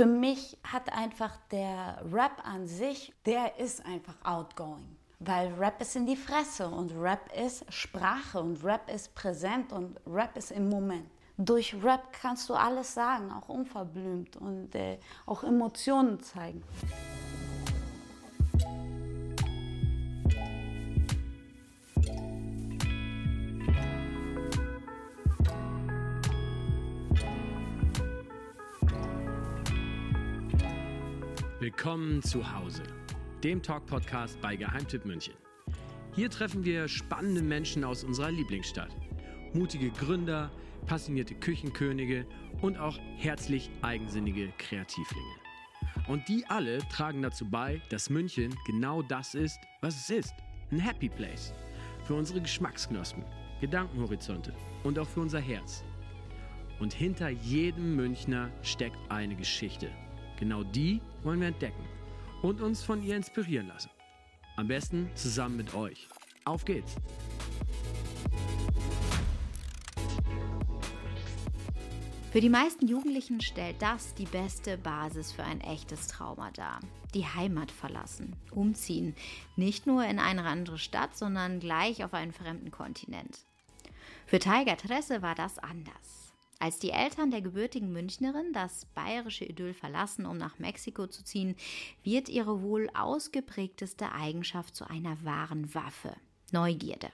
für mich hat einfach der Rap an sich, der ist einfach outgoing. Weil Rap ist in die Fresse und Rap ist Sprache und Rap ist präsent und Rap ist im Moment. Durch Rap kannst du alles sagen, auch unverblümt und äh, auch Emotionen zeigen. Willkommen zu Hause, dem Talk-Podcast bei Geheimtipp München. Hier treffen wir spannende Menschen aus unserer Lieblingsstadt. Mutige Gründer, passionierte Küchenkönige und auch herzlich eigensinnige Kreativlinge. Und die alle tragen dazu bei, dass München genau das ist, was es ist. Ein Happy Place. Für unsere Geschmacksknospen, Gedankenhorizonte und auch für unser Herz. Und hinter jedem Münchner steckt eine Geschichte. Genau die wollen wir entdecken und uns von ihr inspirieren lassen. Am besten zusammen mit euch. Auf geht's! Für die meisten Jugendlichen stellt das die beste Basis für ein echtes Trauma dar. Die Heimat verlassen, umziehen, nicht nur in eine andere Stadt, sondern gleich auf einen fremden Kontinent. Für Tiger Tresse war das anders. Als die Eltern der gebürtigen Münchnerin das bayerische Idyll verlassen, um nach Mexiko zu ziehen, wird ihre wohl ausgeprägteste Eigenschaft zu einer wahren Waffe Neugierde.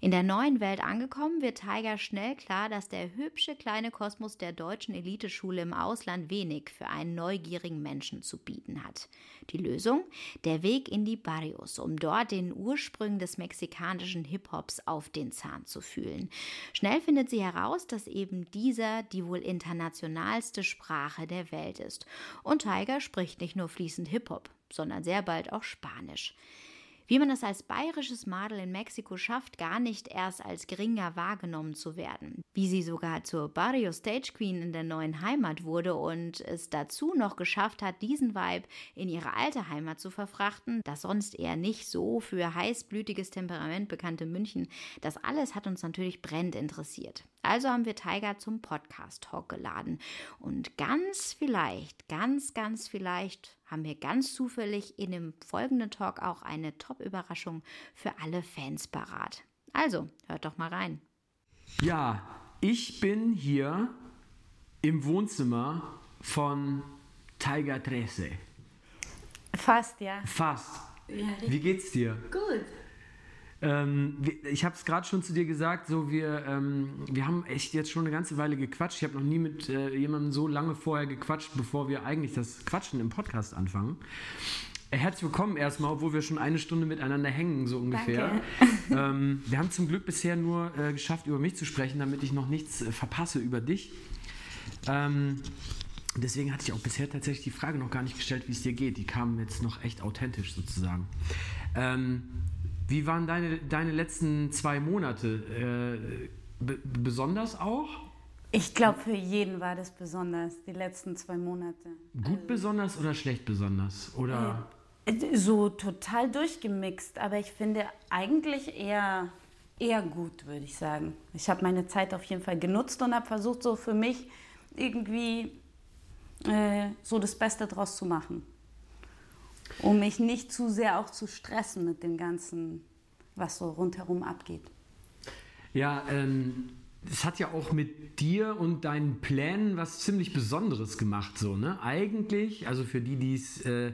In der neuen Welt angekommen, wird Tiger schnell klar, dass der hübsche kleine Kosmos der deutschen Eliteschule im Ausland wenig für einen neugierigen Menschen zu bieten hat. Die Lösung? Der Weg in die Barrios, um dort den Ursprüngen des mexikanischen Hip-Hops auf den Zahn zu fühlen. Schnell findet sie heraus, dass eben dieser die wohl internationalste Sprache der Welt ist. Und Tiger spricht nicht nur fließend Hip-Hop, sondern sehr bald auch Spanisch. Wie man es als bayerisches Madel in Mexiko schafft, gar nicht erst als geringer wahrgenommen zu werden. Wie sie sogar zur Barrio Stage Queen in der neuen Heimat wurde und es dazu noch geschafft hat, diesen Vibe in ihre alte Heimat zu verfrachten, das sonst eher nicht so für heißblütiges Temperament bekannte München. Das alles hat uns natürlich brennend interessiert. Also haben wir Tiger zum Podcast-Talk geladen. Und ganz vielleicht, ganz, ganz vielleicht haben wir ganz zufällig in dem folgenden Talk auch eine Top-Überraschung für alle Fans parat. Also, hört doch mal rein. Ja, ich bin hier im Wohnzimmer von Tiger Trece. Fast, ja. Fast. Ja, Wie geht's dir? Gut. Ähm, ich habe es gerade schon zu dir gesagt, so wir, ähm, wir haben echt jetzt schon eine ganze Weile gequatscht. Ich habe noch nie mit äh, jemandem so lange vorher gequatscht, bevor wir eigentlich das Quatschen im Podcast anfangen. Äh, herzlich willkommen erstmal, obwohl wir schon eine Stunde miteinander hängen, so ungefähr. Ähm, wir haben zum Glück bisher nur äh, geschafft, über mich zu sprechen, damit ich noch nichts äh, verpasse über dich. Ähm, deswegen hatte ich auch bisher tatsächlich die Frage noch gar nicht gestellt, wie es dir geht. Die kam jetzt noch echt authentisch sozusagen. Ähm, wie waren deine, deine letzten zwei Monate? Äh, besonders auch? Ich glaube, für jeden war das besonders, die letzten zwei Monate. Gut also, besonders oder schlecht besonders? Oder? Äh, so total durchgemixt, aber ich finde eigentlich eher, eher gut, würde ich sagen. Ich habe meine Zeit auf jeden Fall genutzt und habe versucht, so für mich irgendwie äh, so das Beste draus zu machen um mich nicht zu sehr auch zu stressen mit dem Ganzen, was so rundherum abgeht. Ja, ähm, es hat ja auch mit dir und deinen Plänen was ziemlich Besonderes gemacht, so, ne? Eigentlich, also für die, die es äh,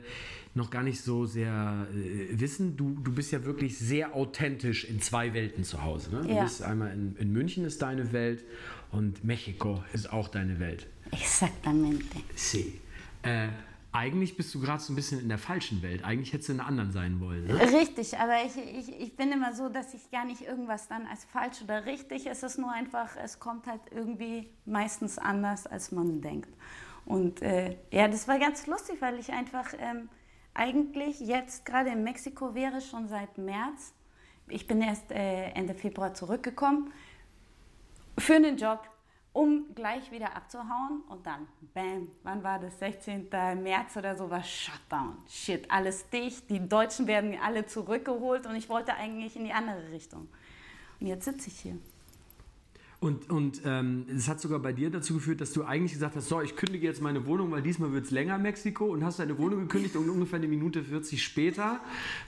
noch gar nicht so sehr äh, wissen, du, du bist ja wirklich sehr authentisch in zwei Welten zu Hause. Ne? Du ja. bist einmal in, in München ist deine Welt und Mexiko ist auch deine Welt. Exactamente. Sí. Äh, eigentlich bist du gerade so ein bisschen in der falschen Welt. Eigentlich hättest du in einer anderen sein wollen. Ne? Richtig, aber ich, ich, ich bin immer so, dass ich gar nicht irgendwas dann als falsch oder richtig. Es ist nur einfach, es kommt halt irgendwie meistens anders, als man denkt. Und äh, ja, das war ganz lustig, weil ich einfach ähm, eigentlich jetzt gerade in Mexiko wäre schon seit März. Ich bin erst äh, Ende Februar zurückgekommen für einen Job um gleich wieder abzuhauen und dann, bam, wann war das? 16. März oder so war Shutdown. Shit, alles dicht, die Deutschen werden alle zurückgeholt und ich wollte eigentlich in die andere Richtung. Und jetzt sitze ich hier. Und, und ähm, es hat sogar bei dir dazu geführt, dass du eigentlich gesagt hast, so, ich kündige jetzt meine Wohnung, weil diesmal wird es länger Mexiko und hast deine Wohnung gekündigt und ungefähr eine Minute 40 später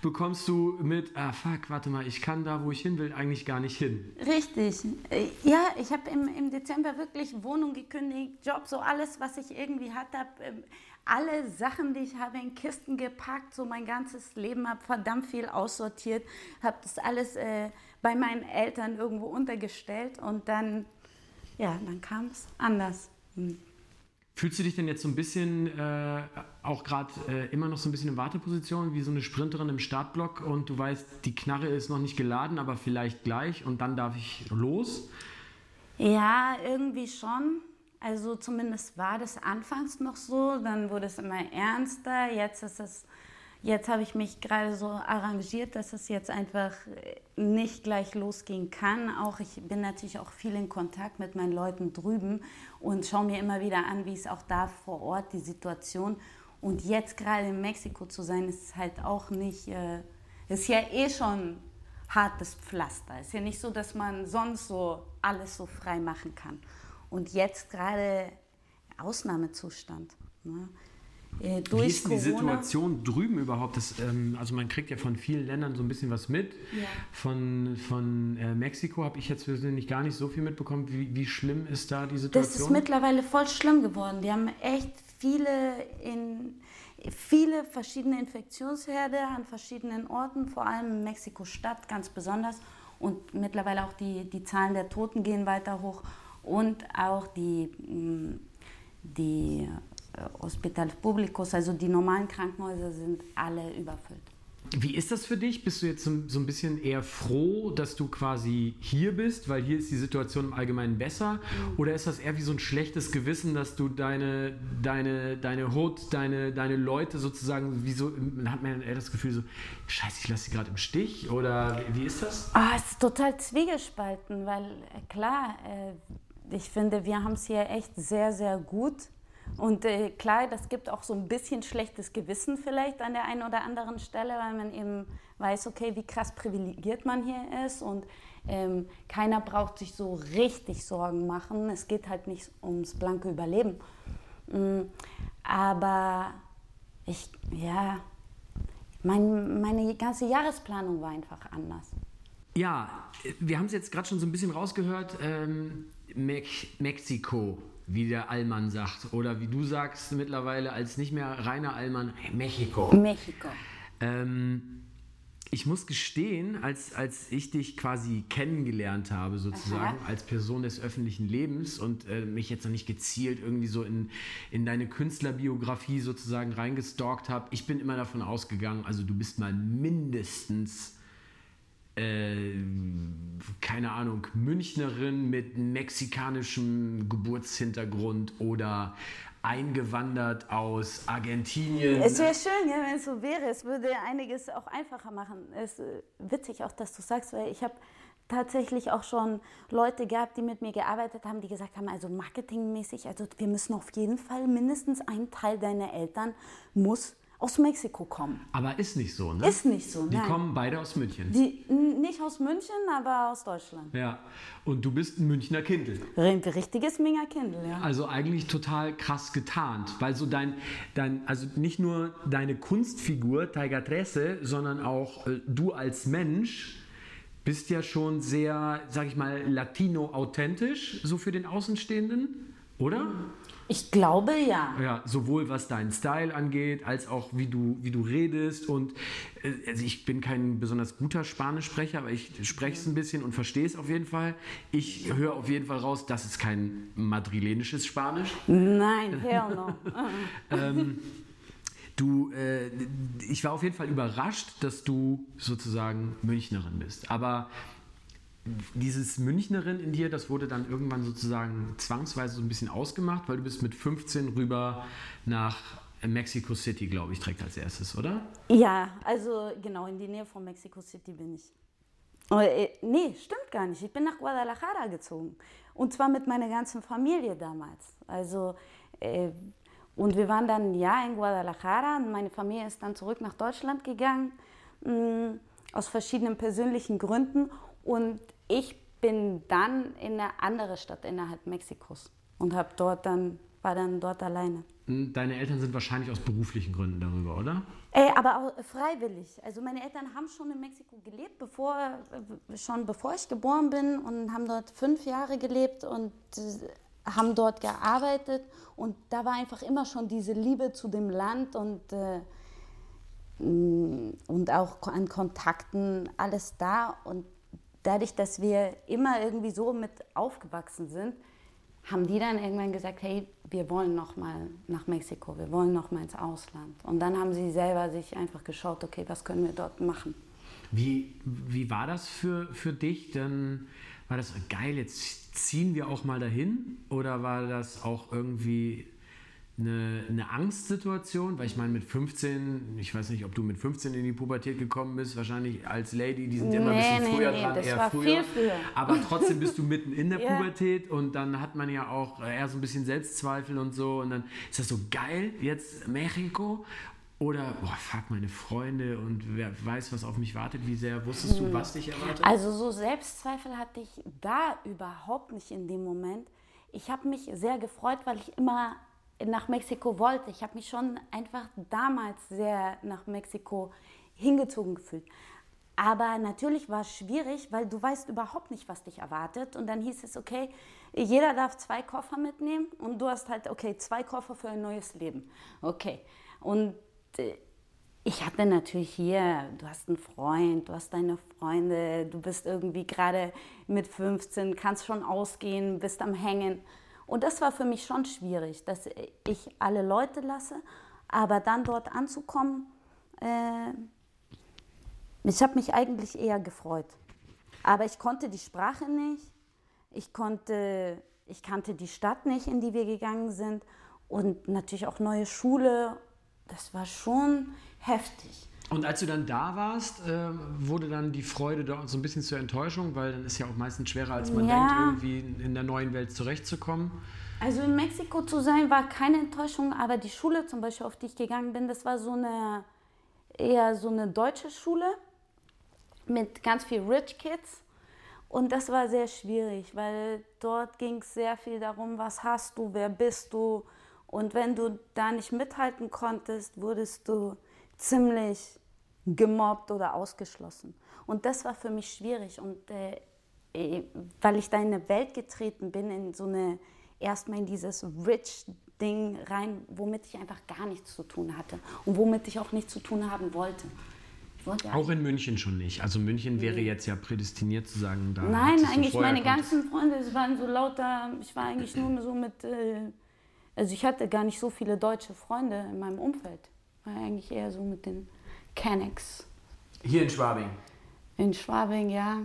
bekommst du mit, ah fuck, warte mal, ich kann da, wo ich hin will, eigentlich gar nicht hin. Richtig. Äh, Ja, ich habe im, im Dezember wirklich Wohnung gekündigt, Job, so alles, was ich irgendwie hatte. Ähm, alle Sachen, die ich habe, in Kisten gepackt, so mein ganzes Leben, habe verdammt viel aussortiert, habe das alles äh, bei meinen Eltern irgendwo untergestellt und dann, ja, dann kam es anders. Hm. Fühlst du dich denn jetzt so ein bisschen, äh, auch gerade äh, immer noch so ein bisschen in Warteposition, wie so eine Sprinterin im Startblock und du weißt, die Knarre ist noch nicht geladen, aber vielleicht gleich und dann darf ich los? Ja, irgendwie schon. Also zumindest war das anfangs noch so, dann wurde es immer ernster. Jetzt ist es, jetzt habe ich mich gerade so arrangiert, dass es jetzt einfach nicht gleich losgehen kann. Auch ich bin natürlich auch viel in Kontakt mit meinen Leuten drüben und schaue mir immer wieder an, wie es auch da vor Ort die Situation. Und jetzt gerade in Mexiko zu sein, ist halt auch nicht, äh, ist ja eh schon hartes Pflaster. Ist ja nicht so, dass man sonst so alles so frei machen kann. Und jetzt gerade Ausnahmezustand. Ne? Äh, Wie ist die Situation drüben überhaupt? Das, ähm, also man kriegt ja von vielen Ländern so ein bisschen was mit. Ja. Von, von äh, Mexiko habe ich jetzt persönlich gar nicht so viel mitbekommen. Wie, wie schlimm ist da die Situation? Das ist mittlerweile voll schlimm geworden. Die haben echt viele, in, viele verschiedene Infektionsherde an verschiedenen Orten, vor allem in Mexiko-Stadt ganz besonders. Und mittlerweile auch die, die Zahlen der Toten gehen weiter hoch und auch die, mh, die äh, Hospitals Públicos, also die normalen Krankenhäuser sind alle überfüllt. Wie ist das für dich? Bist du jetzt so, so ein bisschen eher froh, dass du quasi hier bist, weil hier ist die Situation im Allgemeinen besser? Oder ist das eher wie so ein schlechtes Gewissen, dass du deine, deine, deine Hut, deine, deine Leute sozusagen, wie so, hat man eher das Gefühl so, scheiße, ich lasse sie gerade im Stich? Oder wie ist das? Ah, es ist total zwiegespalten, weil äh, klar, äh, ich finde, wir haben es hier echt sehr, sehr gut. Und äh, klar, das gibt auch so ein bisschen schlechtes Gewissen vielleicht an der einen oder anderen Stelle, weil man eben weiß, okay, wie krass privilegiert man hier ist und ähm, keiner braucht sich so richtig Sorgen machen. Es geht halt nicht ums blanke Überleben. Mm, aber ich, ja, mein, meine ganze Jahresplanung war einfach anders. Ja, wir haben es jetzt gerade schon so ein bisschen rausgehört. Ähm, Mex Mexiko, wie der Allmann sagt. Oder wie du sagst mittlerweile als nicht mehr reiner Allmann, Mexiko. Mexiko. Ähm, ich muss gestehen, als, als ich dich quasi kennengelernt habe, sozusagen, Aha. als Person des öffentlichen Lebens und äh, mich jetzt noch nicht gezielt irgendwie so in, in deine Künstlerbiografie sozusagen reingestalkt habe, ich bin immer davon ausgegangen, also du bist mal mindestens äh, keine Ahnung, Münchnerin mit mexikanischem Geburtshintergrund oder eingewandert aus Argentinien. Es wäre schön, ja, wenn es so wäre. Es würde einiges auch einfacher machen. Es ist äh, witzig auch, dass du sagst, weil ich habe tatsächlich auch schon Leute gehabt, die mit mir gearbeitet haben, die gesagt haben, also marketingmäßig, also wir müssen auf jeden Fall mindestens ein Teil deiner Eltern muss aus Mexiko kommen. Aber ist nicht so, ne? Ist nicht so, Die nein. kommen beide aus München. Die, nicht aus München, aber aus Deutschland. ja. Und du bist ein Münchner Kindl. Richtiges Minga-Kindl, ja. Also eigentlich total krass getarnt, weil so dein, dein also nicht nur deine Kunstfigur Tiger Tresse, sondern auch äh, du als Mensch bist ja schon sehr, sag ich mal, latino-authentisch, so für den Außenstehenden, oder? Ich glaube ja. Ja, sowohl was deinen Style angeht, als auch wie du, wie du redest. Und äh, also ich bin kein besonders guter Spanischsprecher, aber ich spreche es ein bisschen und verstehe es auf jeden Fall. Ich höre auf jeden Fall raus, das ist kein madrilenisches Spanisch. Nein, hell no. Ähm, du, äh, ich war auf jeden Fall überrascht, dass du sozusagen Münchnerin bist. Aber dieses Münchnerin in dir, das wurde dann irgendwann sozusagen zwangsweise so ein bisschen ausgemacht, weil du bist mit 15 rüber nach Mexico City, glaube ich, direkt als erstes, oder? Ja, also genau, in die Nähe von Mexico City bin ich. Oh, äh, nee, stimmt gar nicht. Ich bin nach Guadalajara gezogen. Und zwar mit meiner ganzen Familie damals. Also, äh, und wir waren dann ein Jahr in Guadalajara. Und meine Familie ist dann zurück nach Deutschland gegangen, mh, aus verschiedenen persönlichen Gründen. Und ich bin dann in eine andere Stadt innerhalb Mexikos und habe dort dann war dann dort alleine. Hm, deine Eltern sind wahrscheinlich aus beruflichen Gründen darüber, oder? Äh, aber auch freiwillig. Also meine Eltern haben schon in Mexiko gelebt, bevor, äh, schon bevor ich geboren bin und haben dort fünf Jahre gelebt und äh, haben dort gearbeitet. Und da war einfach immer schon diese Liebe zu dem Land und, äh, mm, und auch an Kontakten, alles da. Und dadurch, dass wir immer irgendwie so mit aufgewachsen sind, haben die dann irgendwann gesagt, hey, wir wollen noch mal nach Mexiko, wir wollen noch mal ins Ausland. Und dann haben sie selber sich einfach geschaut, okay, was können wir dort machen. Wie, wie war das für, für dich? Dann war das geil, jetzt ziehen wir auch mal dahin? Oder war das auch irgendwie eine, eine Angstsituation, weil ich meine, mit 15, ich weiß nicht, ob du mit 15 in die Pubertät gekommen bist, wahrscheinlich als Lady, die sind nee, immer ein bisschen nee, früher nee, dran, das eher war früher. Viel früher. Aber trotzdem bist du mitten in der ja. Pubertät und dann hat man ja auch eher so ein bisschen Selbstzweifel und so und dann ist das so geil, jetzt Mexiko oder, boah, fuck, meine Freunde und wer weiß, was auf mich wartet. Wie sehr wusstest du, was dich erwartet? Also so Selbstzweifel hatte ich da überhaupt nicht in dem Moment. Ich habe mich sehr gefreut, weil ich immer nach Mexiko wollte. Ich habe mich schon einfach damals sehr nach Mexiko hingezogen gefühlt. Aber natürlich war es schwierig, weil du weißt überhaupt nicht, was dich erwartet. Und dann hieß es, okay, jeder darf zwei Koffer mitnehmen und du hast halt, okay, zwei Koffer für ein neues Leben. Okay. Und äh, ich hatte natürlich hier, du hast einen Freund, du hast deine Freunde, du bist irgendwie gerade mit 15, kannst schon ausgehen, bist am Hängen. Und das war für mich schon schwierig, dass ich alle Leute lasse, aber dann dort anzukommen, äh, ich habe mich eigentlich eher gefreut. Aber ich konnte die Sprache nicht, ich, konnte, ich kannte die Stadt nicht, in die wir gegangen sind und natürlich auch neue Schule. Das war schon heftig. Und als du dann da warst, äh, wurde dann die Freude da so ein bisschen zur Enttäuschung, weil dann ist ja auch meistens schwerer, als man ja. denkt, irgendwie in der neuen Welt zurechtzukommen. Also in Mexiko zu sein war keine Enttäuschung, aber die Schule zum Beispiel, auf die ich gegangen bin, das war so eine eher so eine deutsche Schule mit ganz viel Rich Kids. Und das war sehr schwierig, weil dort ging es sehr viel darum, was hast du, wer bist du. Und wenn du da nicht mithalten konntest, wurdest du ziemlich gemobbt oder ausgeschlossen. Und das war für mich schwierig. Und äh, äh, weil ich da in eine Welt getreten bin, in so eine, erstmal in dieses rich Ding rein, womit ich einfach gar nichts zu tun hatte und womit ich auch nichts zu tun haben wollte. wollte auch in München schon nicht. Also München wäre jetzt ja prädestiniert zu sagen, da. Nein, eigentlich meine ganzen Freunde, es waren so lauter, ich war eigentlich nur so mit, äh, also ich hatte gar nicht so viele deutsche Freunde in meinem Umfeld. War eigentlich eher so mit den Kennex. Hier in Schwabing? In Schwabing, ja.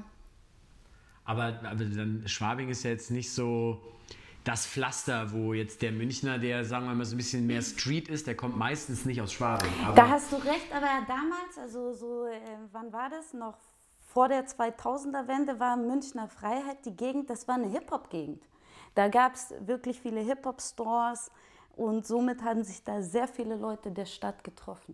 Aber, aber dann, Schwabing ist ja jetzt nicht so das Pflaster, wo jetzt der Münchner, der sagen wir mal so ein bisschen mehr Street ist, der kommt meistens nicht aus Schwabing. da hast du recht, aber damals, also so, äh, wann war das? Noch vor der 2000er-Wende war Münchner Freiheit die Gegend, das war eine Hip-Hop-Gegend. Da gab es wirklich viele Hip-Hop-Stores, und somit haben sich da sehr viele Leute der Stadt getroffen.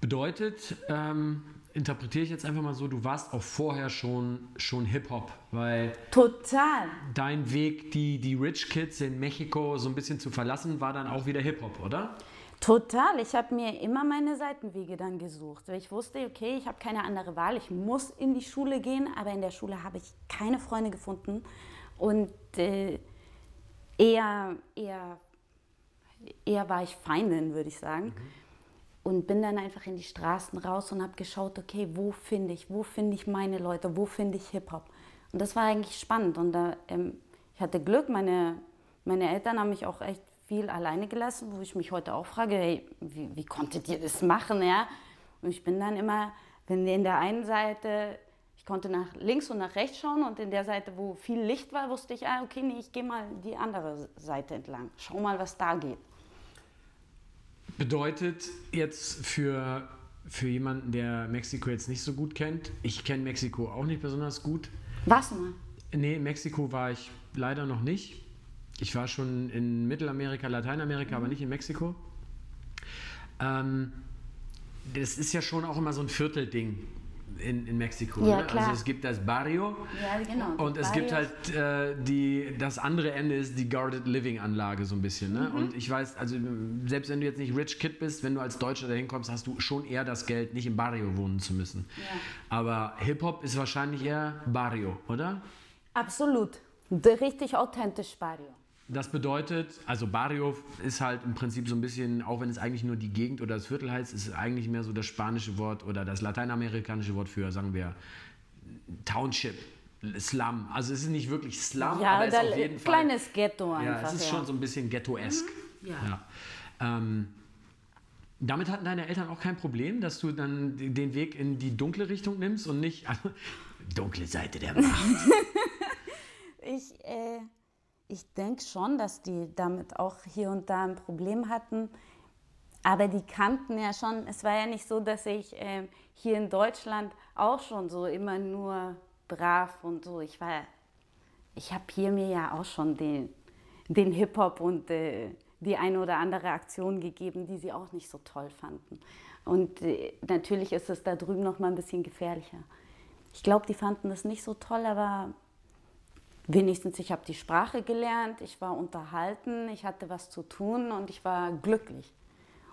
Bedeutet, ähm, interpretiere ich jetzt einfach mal so, du warst auch vorher schon, schon Hip-Hop, weil. Total. Dein Weg, die, die Rich Kids in Mexiko so ein bisschen zu verlassen, war dann auch wieder Hip-Hop, oder? Total. Ich habe mir immer meine Seitenwege dann gesucht. Ich wusste, okay, ich habe keine andere Wahl. Ich muss in die Schule gehen, aber in der Schule habe ich keine Freunde gefunden und äh, eher, eher eher war ich Feindin, würde ich sagen. Mhm. Und bin dann einfach in die Straßen raus und habe geschaut, okay, wo finde ich, wo finde ich meine Leute, wo finde ich Hip-Hop. Und das war eigentlich spannend. Und da, ähm, ich hatte Glück, meine, meine Eltern haben mich auch echt viel alleine gelassen, wo ich mich heute auch frage, hey, wie, wie konntet ihr das machen? Ja? Und ich bin dann immer, wenn in der einen Seite, ich konnte nach links und nach rechts schauen und in der Seite, wo viel Licht war, wusste ich, ah, okay, nee, ich gehe mal die andere Seite entlang. Schau mal, was da geht. Bedeutet jetzt für, für jemanden, der Mexiko jetzt nicht so gut kennt, ich kenne Mexiko auch nicht besonders gut. Was mal? Nee, in Mexiko war ich leider noch nicht. Ich war schon in Mittelamerika, Lateinamerika, mhm. aber nicht in Mexiko. Ähm, das ist ja schon auch immer so ein Viertelding. In, in Mexiko. Ja, ne? klar. Also es gibt das Barrio Ja, genau. und es Barrio. gibt halt äh, die, das andere Ende ist die Guarded Living Anlage so ein bisschen. Ne? Und ich weiß, also selbst wenn du jetzt nicht Rich Kid bist, wenn du als Deutscher dahin kommst, hast du schon eher das Geld, nicht im Barrio wohnen zu müssen. Aber Hip-Hop ist wahrscheinlich eher Barrio, oder? Absolut. Der richtig authentisch Barrio. Das bedeutet, also Barrio ist halt im Prinzip so ein bisschen, auch wenn es eigentlich nur die Gegend oder das Viertel heißt, ist es eigentlich mehr so das spanische Wort oder das lateinamerikanische Wort für, sagen wir, Township, Slum. Also es ist nicht wirklich Slum, Ja, aber es ist auf jeden Fall... kleines Ghetto Ja, einfach. es ist schon so ein bisschen ghettoesk. Ja. Ja. Ähm, damit hatten deine Eltern auch kein Problem, dass du dann den Weg in die dunkle Richtung nimmst und nicht dunkle Seite der Macht. Ich, äh, ich denke schon, dass die damit auch hier und da ein Problem hatten. Aber die kannten ja schon, es war ja nicht so, dass ich ähm, hier in Deutschland auch schon so immer nur brav und so. Ich war, ich habe hier mir ja auch schon den, den Hip-Hop und äh, die eine oder andere Aktion gegeben, die sie auch nicht so toll fanden. Und äh, natürlich ist es da drüben noch mal ein bisschen gefährlicher. Ich glaube, die fanden das nicht so toll, aber wenigstens ich habe die Sprache gelernt, ich war unterhalten, ich hatte was zu tun und ich war glücklich.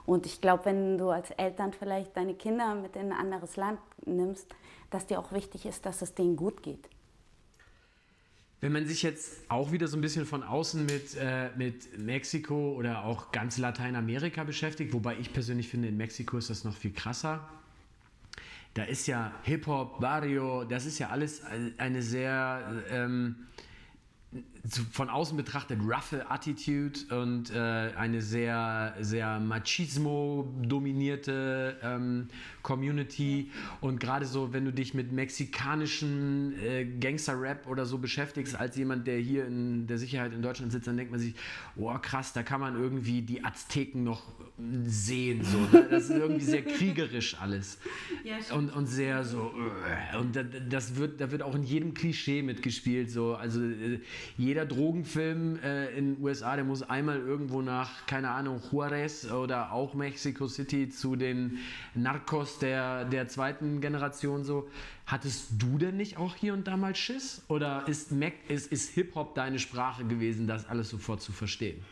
Und ich glaube, wenn du als Eltern vielleicht deine Kinder mit in ein anderes Land nimmst, dass dir auch wichtig ist, dass es denen gut geht. Wenn man sich jetzt auch wieder so ein bisschen von außen mit, äh, mit Mexiko oder auch ganz Lateinamerika beschäftigt, wobei ich persönlich finde, in Mexiko ist das noch viel krasser. Da ist ja Hip-Hop, Barrio, das ist ja alles eine sehr ähm, von außen betrachtet roughe Attitude und äh, eine sehr, sehr machismo-dominierte ähm, Community. Und gerade so, wenn du dich mit mexikanischen äh, Gangster-Rap oder so beschäftigst, als jemand, der hier in der Sicherheit in Deutschland sitzt, dann denkt man sich, oh krass, da kann man irgendwie die Azteken noch sehen. So, ne? Das ist irgendwie sehr kriegerisch alles. und, und sehr so, äh, und da, das wird, da wird auch in jedem Klischee mitgespielt. So. Also äh, jeder Drogenfilm äh, in den USA, der muss einmal irgendwo nach, keine Ahnung, Juarez oder auch Mexico City zu den Narcos der, der zweiten Generation so. Hattest du denn nicht auch hier und da mal Schiss? Oder ist, ist, ist Hip-Hop deine Sprache gewesen, das alles sofort zu verstehen?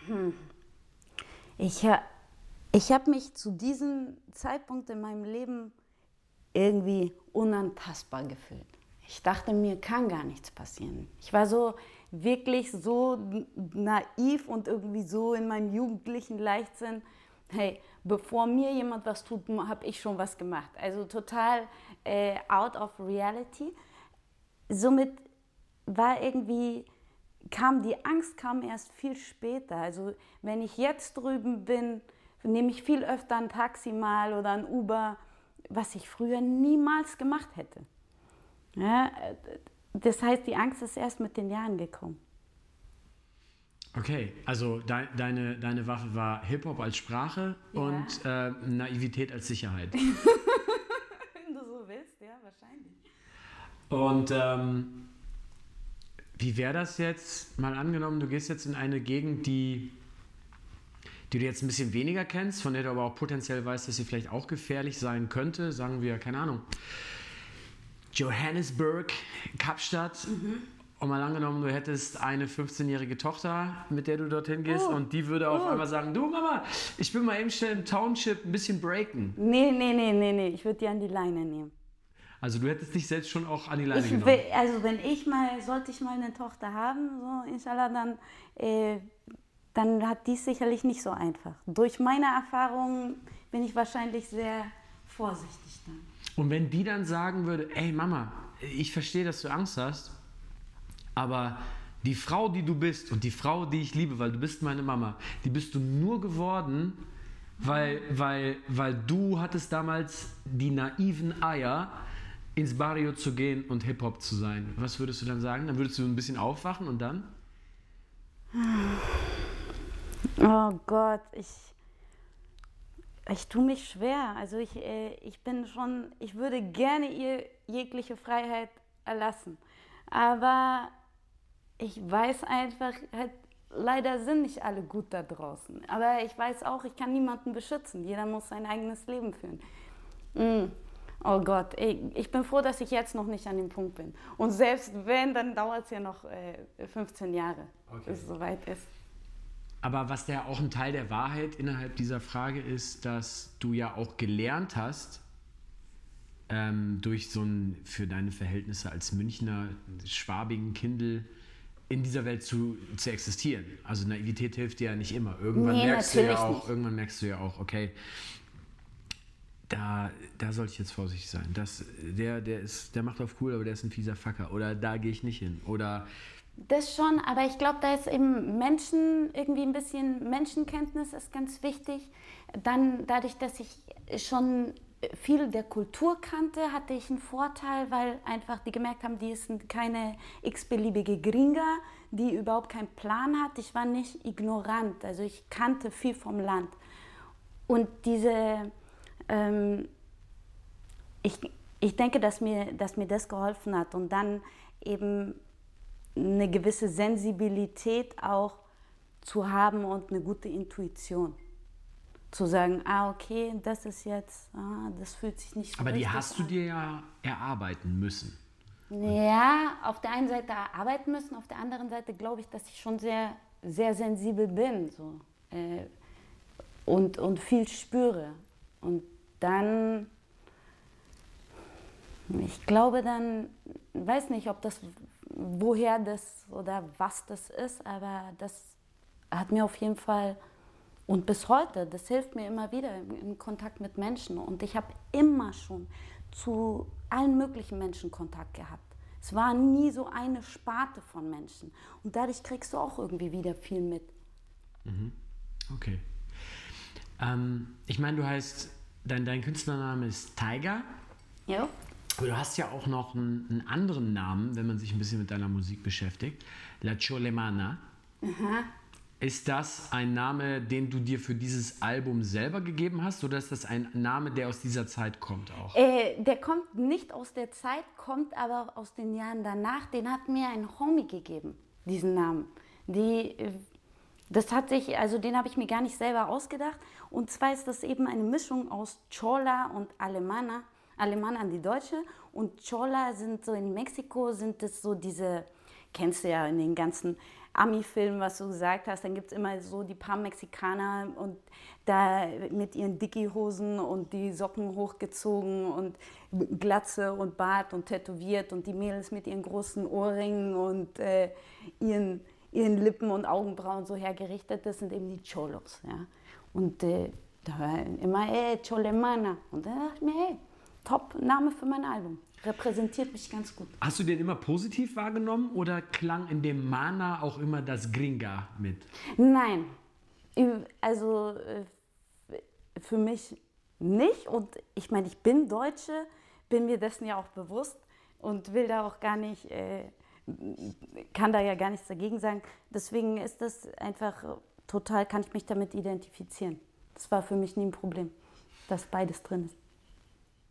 Ich, ha- ich habe mich zu diesem Zeitpunkt in meinem Leben irgendwie unantastbar gefühlt. Ich dachte, mir kann gar nichts passieren. Ich war so wirklich so naiv und irgendwie so in meinem jugendlichen Leichtsinn. Hey, bevor mir jemand was tut, habe ich schon was gemacht. Also total äh, out of reality. Somit war irgendwie kam die Angst kam erst viel später. Also wenn ich jetzt drüben bin, nehme ich viel öfter ein Taxi mal oder ein Uber, was ich früher niemals gemacht hätte. Ja, äh, das heißt, die Angst ist erst mit den Jahren gekommen. Okay, also dei- deine, deine Waffe war Hip-Hop als Sprache Ja. und äh, Naivität als Sicherheit. Wenn du so willst, ja, wahrscheinlich. Und ähm, wie wäre das jetzt, mal angenommen, du gehst jetzt in eine Gegend, die, die du jetzt ein bisschen weniger kennst, von der du aber auch potenziell weißt, dass sie vielleicht auch gefährlich sein könnte, sagen wir, keine Ahnung, Johannesburg, Kapstadt. Und mal angenommen, du hättest eine 15-jährige Tochter, mit der du dorthin gehst, und die würde auf einmal sagen, du Mama, ich will mal eben schnell im Township ein bisschen breaken. Nee, nee, nee, nee, nee, ich würde die an die Leine nehmen. Also du hättest dich selbst schon auch an die Leine Ich genommen. will, also wenn ich mal, sollte ich mal eine Tochter haben, so inshallah, dann, äh, dann hat dies sicherlich nicht so einfach. Durch meine Erfahrungen bin ich wahrscheinlich sehr vorsichtig dann. Und wenn die dann sagen würde, ey Mama, ich verstehe, dass du Angst hast, aber die Frau, die du bist und die Frau, die ich liebe, weil du bist meine Mama, die bist du nur geworden, weil, weil, weil du hattest damals die naiven Eier, ins Barrio zu gehen und Hip-Hop zu sein. Was würdest du dann sagen? Dann würdest du ein bisschen aufwachen und dann? Oh Gott, ich, ich tue mich schwer. Also ich, äh, ich bin schon, ich würde gerne ihr jegliche Freiheit erlassen. Aber ich weiß einfach, halt, leider sind nicht alle gut da draußen. Aber ich weiß auch, ich kann niemanden beschützen. Jeder muss sein eigenes Leben führen. Mm. Oh Gott, ich bin froh, dass ich jetzt noch nicht an dem Punkt bin. Und selbst wenn, dann dauert es ja noch äh, 15 Jahre, okay. bis es soweit ist. Aber was der auch ein Teil der Wahrheit innerhalb dieser Frage ist, dass du ja auch gelernt hast, ähm, durch so ein, für deine Verhältnisse als Münchner, schwabigen Kindel, in dieser Welt zu, zu existieren. Also Naivität hilft dir ja nicht immer. Irgendwann, nee, merkst, du ja auch, irgendwann merkst du ja auch, okay, da, da sollte ich jetzt vorsichtig sein. Das, der, der, ist, der macht auf cool, aber der ist ein fieser Facker. Oder da gehe ich nicht hin. Oder das schon, aber ich glaube, da ist eben Menschen, irgendwie ein bisschen Menschenkenntnis ist ganz wichtig. Dann dadurch, dass ich schon viel der Kultur kannte, hatte ich einen Vorteil, weil einfach die gemerkt haben, die sind keine x-beliebige Gringa, die überhaupt keinen Plan hat. Ich war nicht ignorant, also ich kannte viel vom Land. Und diese, ähm, ich, ich denke, dass mir, dass mir das geholfen hat und dann eben eine gewisse Sensibilität auch zu haben und eine gute Intuition zu sagen, ah, okay, das ist jetzt, ah, das fühlt sich nicht so Aber die hast du dir ja erarbeiten müssen. Ja, auf der einen Seite erarbeiten müssen, auf der anderen Seite glaube ich, dass ich schon sehr, sehr sensibel bin so, äh, und, und viel spüre. Und dann, ich glaube dann, weiß nicht, ob das, woher das oder was das ist, aber das hat mir auf jeden Fall und bis heute, das hilft mir immer wieder im, Kontakt mit Menschen. Und ich habe immer schon zu allen möglichen Menschen Kontakt gehabt. Es war nie so eine Sparte von Menschen. Und dadurch kriegst du auch irgendwie wieder viel mit. Mhm. Okay. Ähm, ich meine, du heißt, dein, dein Künstlername ist Tiger. Ja. Aber du hast ja auch noch einen, einen, anderen Namen, wenn man sich ein bisschen mit deiner Musik beschäftigt. La Cholemana. Aha. Ist das ein Name, den du dir für dieses Album selber gegeben hast oder ist das ein Name, der aus dieser Zeit kommt auch? Äh, der kommt nicht aus der Zeit, kommt aber aus den Jahren danach. Den hat mir ein Homie gegeben, diesen Namen. Die, das hat sich, also den habe ich mir gar nicht selber ausgedacht. Und zwar ist das eben eine Mischung aus Chola und Alemana. Alemana an die Deutsche und Chola sind so in Mexiko sind es so diese, kennst du ja in den ganzen Ami-Film, was du gesagt hast, dann gibt es immer so die paar Mexikaner und da mit ihren Dickie-Hosen und die Socken hochgezogen und Glatze und Bart und tätowiert und die Mädels mit ihren großen Ohrringen und äh, ihren, ihren Lippen und Augenbrauen so hergerichtet, das sind eben die Cholos. Ja? Und äh, da war immer, ey, Cholemana. Und dann dachte ich mir, hey, top Name für mein Album repräsentiert mich ganz gut. Hast du den immer positiv wahrgenommen oder klang in dem Mana auch immer das Gringa mit? Nein, also äh, für mich nicht. Und ich meine, ich bin Deutsche, bin mir dessen ja auch bewusst und will da auch gar nicht, äh, kann da ja gar nichts dagegen sagen. Deswegen ist das einfach total, kann ich mich damit identifizieren. Das war für mich nie ein Problem, dass beides drin ist.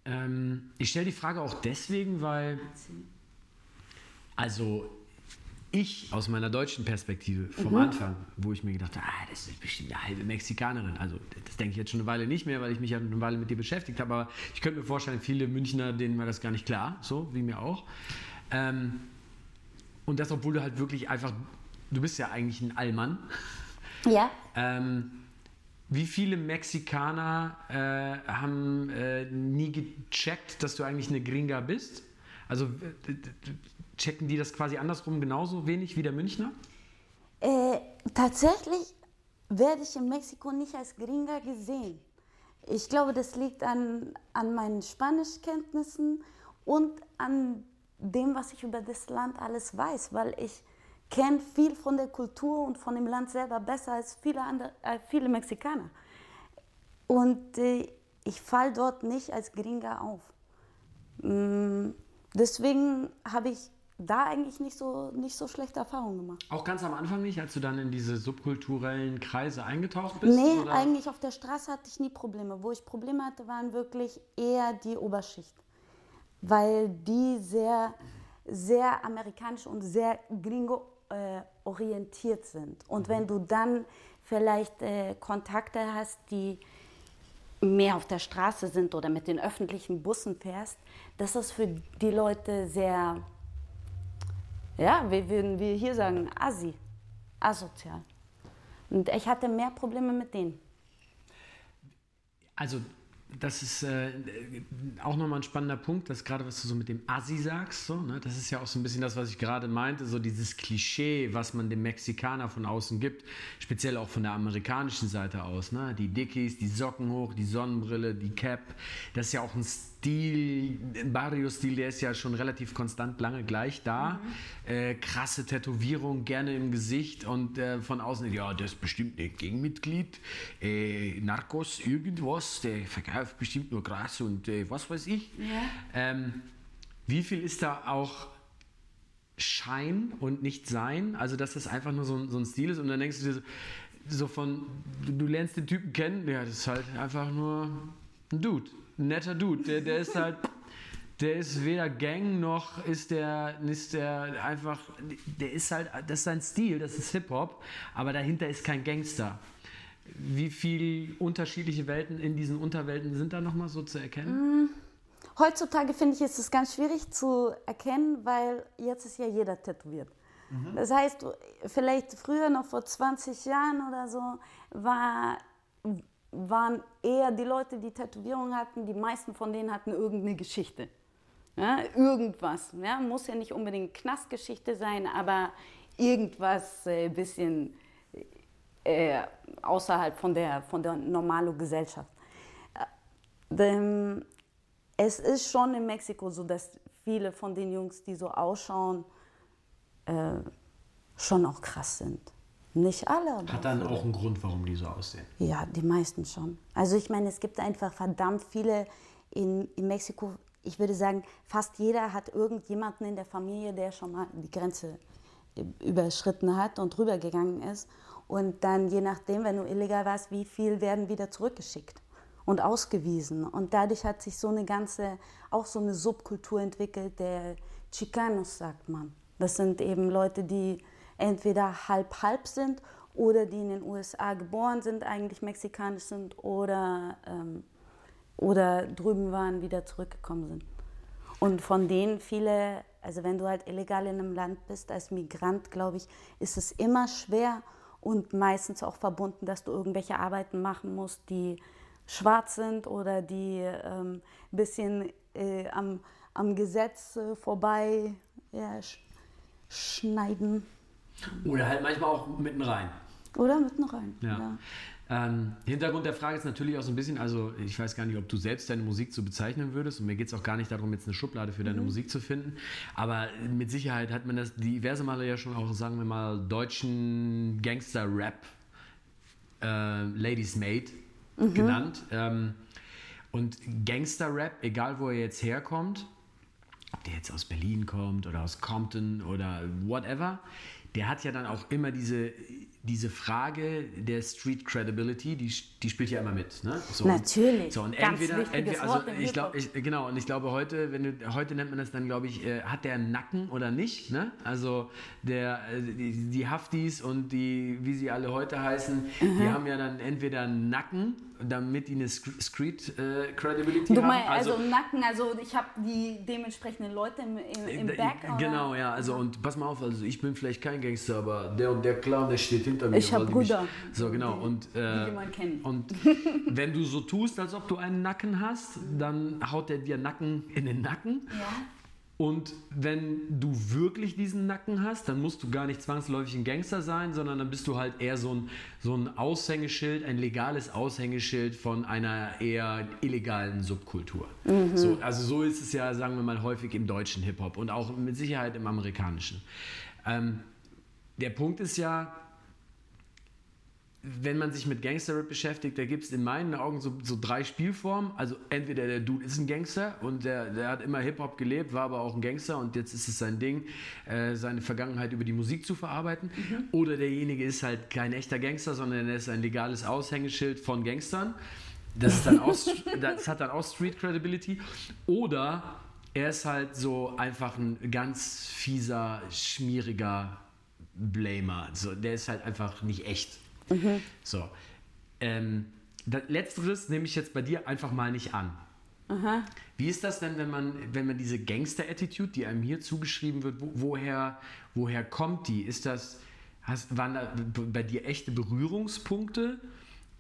Ähm, ich stelle die Frage auch deswegen, weil, also ich aus meiner deutschen Perspektive vom mhm. Anfang, wo ich mir gedacht habe, ah, das ist bestimmt eine halbe Mexikanerin. Also das denke ich jetzt schon eine Weile nicht mehr, weil ich mich ja eine Weile mit dir beschäftigt habe. Aber ich könnte mir vorstellen, viele Münchner, denen war das gar nicht klar, so wie mir auch. Ähm, und das, obwohl du halt wirklich einfach, du bist ja eigentlich ein Allmann. Ja. Ähm, wie viele Mexikaner äh, haben äh, nie gecheckt, dass du eigentlich eine Gringa bist? Also checken die das quasi andersrum genauso wenig wie der Münchner? Äh, tatsächlich werde ich in Mexiko nicht als Gringa gesehen. Ich glaube, das liegt an, an meinen Spanischkenntnissen und an dem, was ich über das Land alles weiß, weil ich kenne viel von der Kultur und von dem Land selber besser als viele, andere, äh, viele Mexikaner. Und äh, ich falle dort nicht als Gringa auf. Mm, deswegen habe ich da eigentlich nicht so, nicht so schlechte Erfahrungen gemacht. Auch ganz am Anfang nicht, als du dann in diese subkulturellen Kreise eingetaucht bist? Nee, oder? eigentlich auf der Straße hatte ich nie Probleme. Wo ich Probleme hatte, waren wirklich eher die Oberschicht. Weil die sehr, sehr amerikanisch und sehr gringo äh, orientiert sind. Und mhm. wenn du dann vielleicht äh, Kontakte hast, die mehr auf der Straße sind oder mit den öffentlichen Bussen fährst, das ist für die Leute sehr, ja, wie würden wir hier sagen, assi, asozial. Und ich hatte mehr Probleme mit denen. Also das ist äh, auch nochmal ein spannender Punkt, dass gerade was du so mit dem Assi sagst, so, ne? das ist ja auch so ein bisschen das, was ich gerade meinte, so dieses Klischee, was man dem Mexikaner von außen gibt, speziell auch von der amerikanischen Seite aus. Ne? Die Dickies, die Socken hoch, die Sonnenbrille, die Cap, das ist ja auch ein Stil, Barrio-Stil, der ist ja schon relativ konstant lange gleich da. Mhm. Äh, krasse Tätowierung, gerne im Gesicht und äh, von außen, ja, der ist bestimmt ein Gangmitglied, äh, Narcos, irgendwas, der verkauft bestimmt nur Gras und äh, was weiß ich. Ja. Ähm, wie viel ist da auch Schein und nicht Sein? Also, dass das einfach nur so, so ein Stil ist und dann denkst du dir so, so von, du, du lernst den Typen kennen, ja, das ist halt einfach nur ein Dude ein netter Dude. Der, der ist halt, der ist weder Gang noch ist der, ist der einfach, der ist halt, das ist sein Stil, das ist Hip-Hop, aber dahinter ist kein Gangster. Wie viele unterschiedliche Welten in diesen Unterwelten sind da nochmal so zu erkennen? Mm, heutzutage finde ich, ist es ganz schwierig zu erkennen, weil jetzt ist ja jeder tätowiert. Mhm. Das heißt, vielleicht früher noch vor 20 Jahren oder so war waren eher die Leute, die Tätowierungen hatten, die meisten von denen hatten irgendeine Geschichte. Ja, irgendwas. Ja, muss ja nicht unbedingt Knastgeschichte sein, aber irgendwas ein äh, bisschen äh, außerhalb von der, von der normalen Gesellschaft. Äh, es ist schon in Mexiko so, dass viele von den Jungs, die so ausschauen, äh, schon auch krass sind. Nicht alle. Aber Hat dann auch einen Grund, warum die so aussehen? Ja, die meisten schon. Also ich meine, es gibt einfach verdammt viele in, in Mexiko. Ich würde sagen, fast jeder hat irgendjemanden in der Familie, der schon mal die Grenze überschritten hat und rübergegangen ist. Und dann, je nachdem, wenn du illegal warst, wie viel werden wieder zurückgeschickt und ausgewiesen. Und dadurch hat sich so eine ganze, auch so eine Subkultur entwickelt, der Chicanos, sagt man. Das sind eben Leute, die entweder halb-halb sind oder die in den USA geboren sind, eigentlich mexikanisch sind oder, ähm, oder drüben waren, wieder zurückgekommen sind. Und von denen viele, also wenn du halt illegal in einem Land bist, als Migrant, glaube ich, ist es immer schwer und meistens auch verbunden, dass du irgendwelche Arbeiten machen musst, die schwarz sind oder die ein ähm, bisschen äh, am, am Gesetz äh, vorbei ja, sch schneiden. Oder halt manchmal auch mitten rein. Oder mitten rein. Ja. ja. Ähm, Hintergrund der Frage ist natürlich auch so ein bisschen, also ich weiß gar nicht, ob du selbst deine Musik so bezeichnen würdest und mir geht es auch gar nicht darum, jetzt eine Schublade für deine mhm. Musik zu finden, aber mit Sicherheit hat man das diverse Male ja schon auch, sagen wir mal, deutschen Gangster-Rap äh, Ladies Made mhm. genannt. Ähm, und Gangster-Rap, egal wo er jetzt herkommt, ob der jetzt aus Berlin kommt oder aus Compton oder whatever, der hat ja dann auch immer diese, diese Frage der Street Credibility, die, die spielt ja immer mit. Ne? So, Natürlich. So, und Ganz entweder, entweder also ich glaube, genau, und ich glaube heute, wenn du, heute nennt man das dann, glaube ich, äh, hat der einen Nacken oder nicht? Ne? Also der, äh, die, die Haftis und die, wie sie alle heute heißen, mhm. die haben ja dann entweder einen Nacken damit die eine Street äh, Credibility du meinst, haben. Also, also Nacken, also ich habe die dementsprechenden Leute im, im, im Back. Genau, oder? ja, also und pass mal auf, also ich bin vielleicht kein Gangster, aber der und der Clown, der steht hinter mir. Ich habe Brüder. Mich, so genau die, und, äh, die man kennt. und wenn du so tust, als ob du einen Nacken hast, dann haut der dir Nacken in den Nacken. Ja. Und wenn du wirklich diesen Nacken hast, dann musst du gar nicht zwangsläufig ein Gangster sein, sondern dann bist du halt eher so ein, so ein Aushängeschild, ein legales Aushängeschild von einer eher illegalen Subkultur. Mhm. So, also so ist es ja, sagen wir mal, häufig im deutschen Hip-Hop und auch mit Sicherheit im amerikanischen. Ähm, der Punkt ist ja, wenn man sich mit Gangster-Rap beschäftigt, da gibt es in meinen Augen so, so, drei Spielformen. Also entweder der Dude ist ein Gangster und der, der hat immer Hip-Hop gelebt, war aber auch ein Gangster und jetzt ist es sein Ding, äh, seine Vergangenheit über die Musik zu verarbeiten. Mhm. Oder derjenige ist halt kein echter Gangster, sondern er ist ein legales Aushängeschild von Gangstern. Das, dann auch, das hat dann auch Street Credibility. Oder er ist halt so einfach ein ganz fieser, schmieriger Blamer. So, der ist halt einfach nicht echt. Mhm. So. Ähm, letzteres nehme ich jetzt bei dir einfach mal nicht an. Aha. Wie ist das denn, wenn man, wenn man diese Gangster-Attitude, die einem hier zugeschrieben wird, wo, woher, woher kommt die? Ist das, hast, waren da bei dir echte Berührungspunkte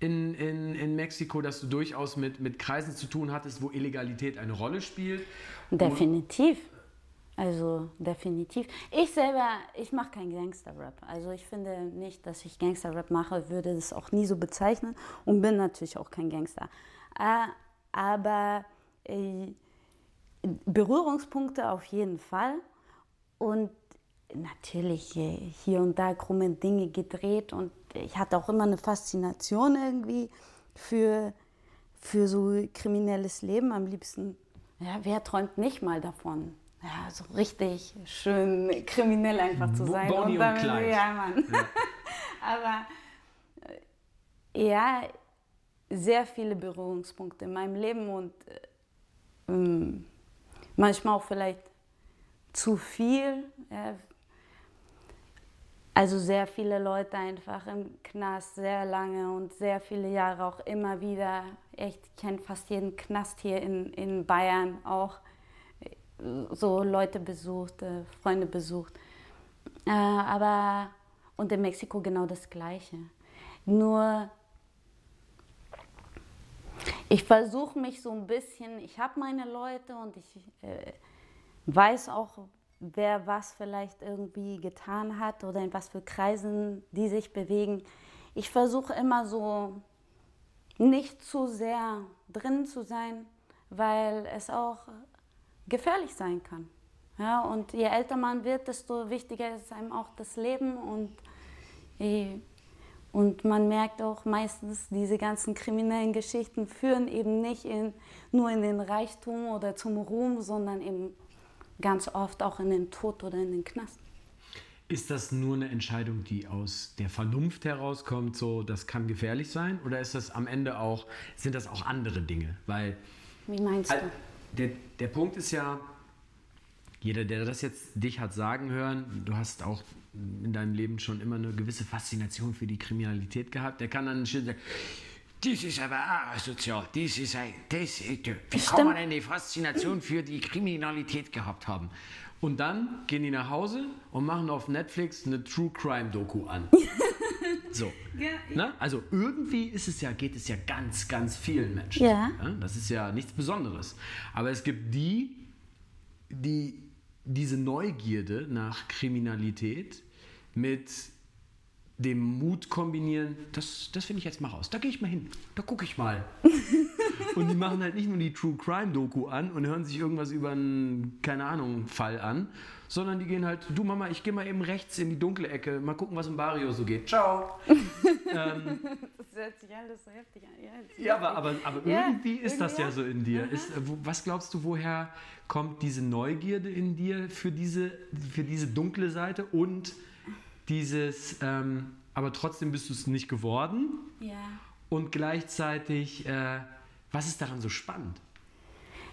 in, in, in Mexiko, dass du durchaus mit, mit Kreisen zu tun hattest, wo Illegalität eine Rolle spielt? Definitiv. Also definitiv. Ich selber, ich mache keinen Gangster-Rap. Also ich finde nicht, dass ich Gangster-Rap mache, würde das auch nie so bezeichnen und bin natürlich auch kein Gangster. Aber äh, Berührungspunkte auf jeden Fall und natürlich äh, hier und da krumme Dinge gedreht und ich hatte auch immer eine Faszination irgendwie für, für so kriminelles Leben. Am liebsten, ja, wer träumt nicht mal davon? Ja, so richtig schön kriminell einfach zu sein. Bonnie und, dann, und Clyde. Ja, Mann. Ja. Aber äh, ja, sehr viele Berührungspunkte in meinem Leben und äh, manchmal auch vielleicht zu viel. Ja. Also sehr viele Leute einfach im Knast, sehr lange und sehr viele Jahre auch immer wieder. Echt, ich kenne fast jeden Knast hier in, in Bayern auch. So Leute besucht, äh, Freunde besucht. Äh, aber, und in Mexiko genau das Gleiche. Nur ich versuche mich so ein bisschen, ich habe meine Leute und ich äh, weiß auch, wer was vielleicht irgendwie getan hat oder in was für Kreisen die sich bewegen. Ich versuche immer so nicht zu sehr drin zu sein, weil es auch gefährlich sein kann. Ja, und je älter man wird, desto wichtiger ist einem auch das Leben und ich, und man merkt auch meistens, diese ganzen kriminellen Geschichten führen eben nicht in, nur in den Reichtum oder zum Ruhm, sondern eben ganz oft auch in den Tod oder in den Knast. Ist das nur eine Entscheidung, die aus der Vernunft herauskommt, so das kann gefährlich sein? Oder ist das am Ende auch, sind das auch andere Dinge? Weil, Wie meinst du? Der, der Punkt ist ja, jeder, der das jetzt dich hat sagen hören, du hast auch in deinem Leben schon immer eine gewisse Faszination für die Kriminalität gehabt, der kann dann schön sagen, das ist aber asozial. Das ist ein, das, wie kann man eine Faszination für die Kriminalität gehabt haben? Und dann gehen die nach Hause und machen auf Netflix eine True Crime Doku an. so. Ja, Na? Also irgendwie ist es ja, geht es ja ganz, ganz vielen Menschen. Ja. ja. Das ist ja nichts Besonderes. Aber es gibt die, die diese Neugierde nach Kriminalität mit dem Mut kombinieren, das, das finde ich jetzt mal raus. Da gehe ich mal hin, da gucke ich mal. und die machen halt nicht nur die True Crime Doku an und hören sich irgendwas über einen, keine Ahnung, Fall an, sondern die gehen halt, du Mama, ich gehe mal eben rechts in die dunkle Ecke, mal gucken, was im Barrio so geht. Ciao. ähm, das hört sich alles so heftig an. Ja, ja aber, aber, aber ja, irgendwie ist das ja, so in dir. Ist, was glaubst du, woher kommt diese Neugierde in dir für diese, für diese dunkle Seite und dieses, ähm, aber trotzdem bist du es nicht geworden. Ja. Und gleichzeitig, äh, was ist daran so spannend?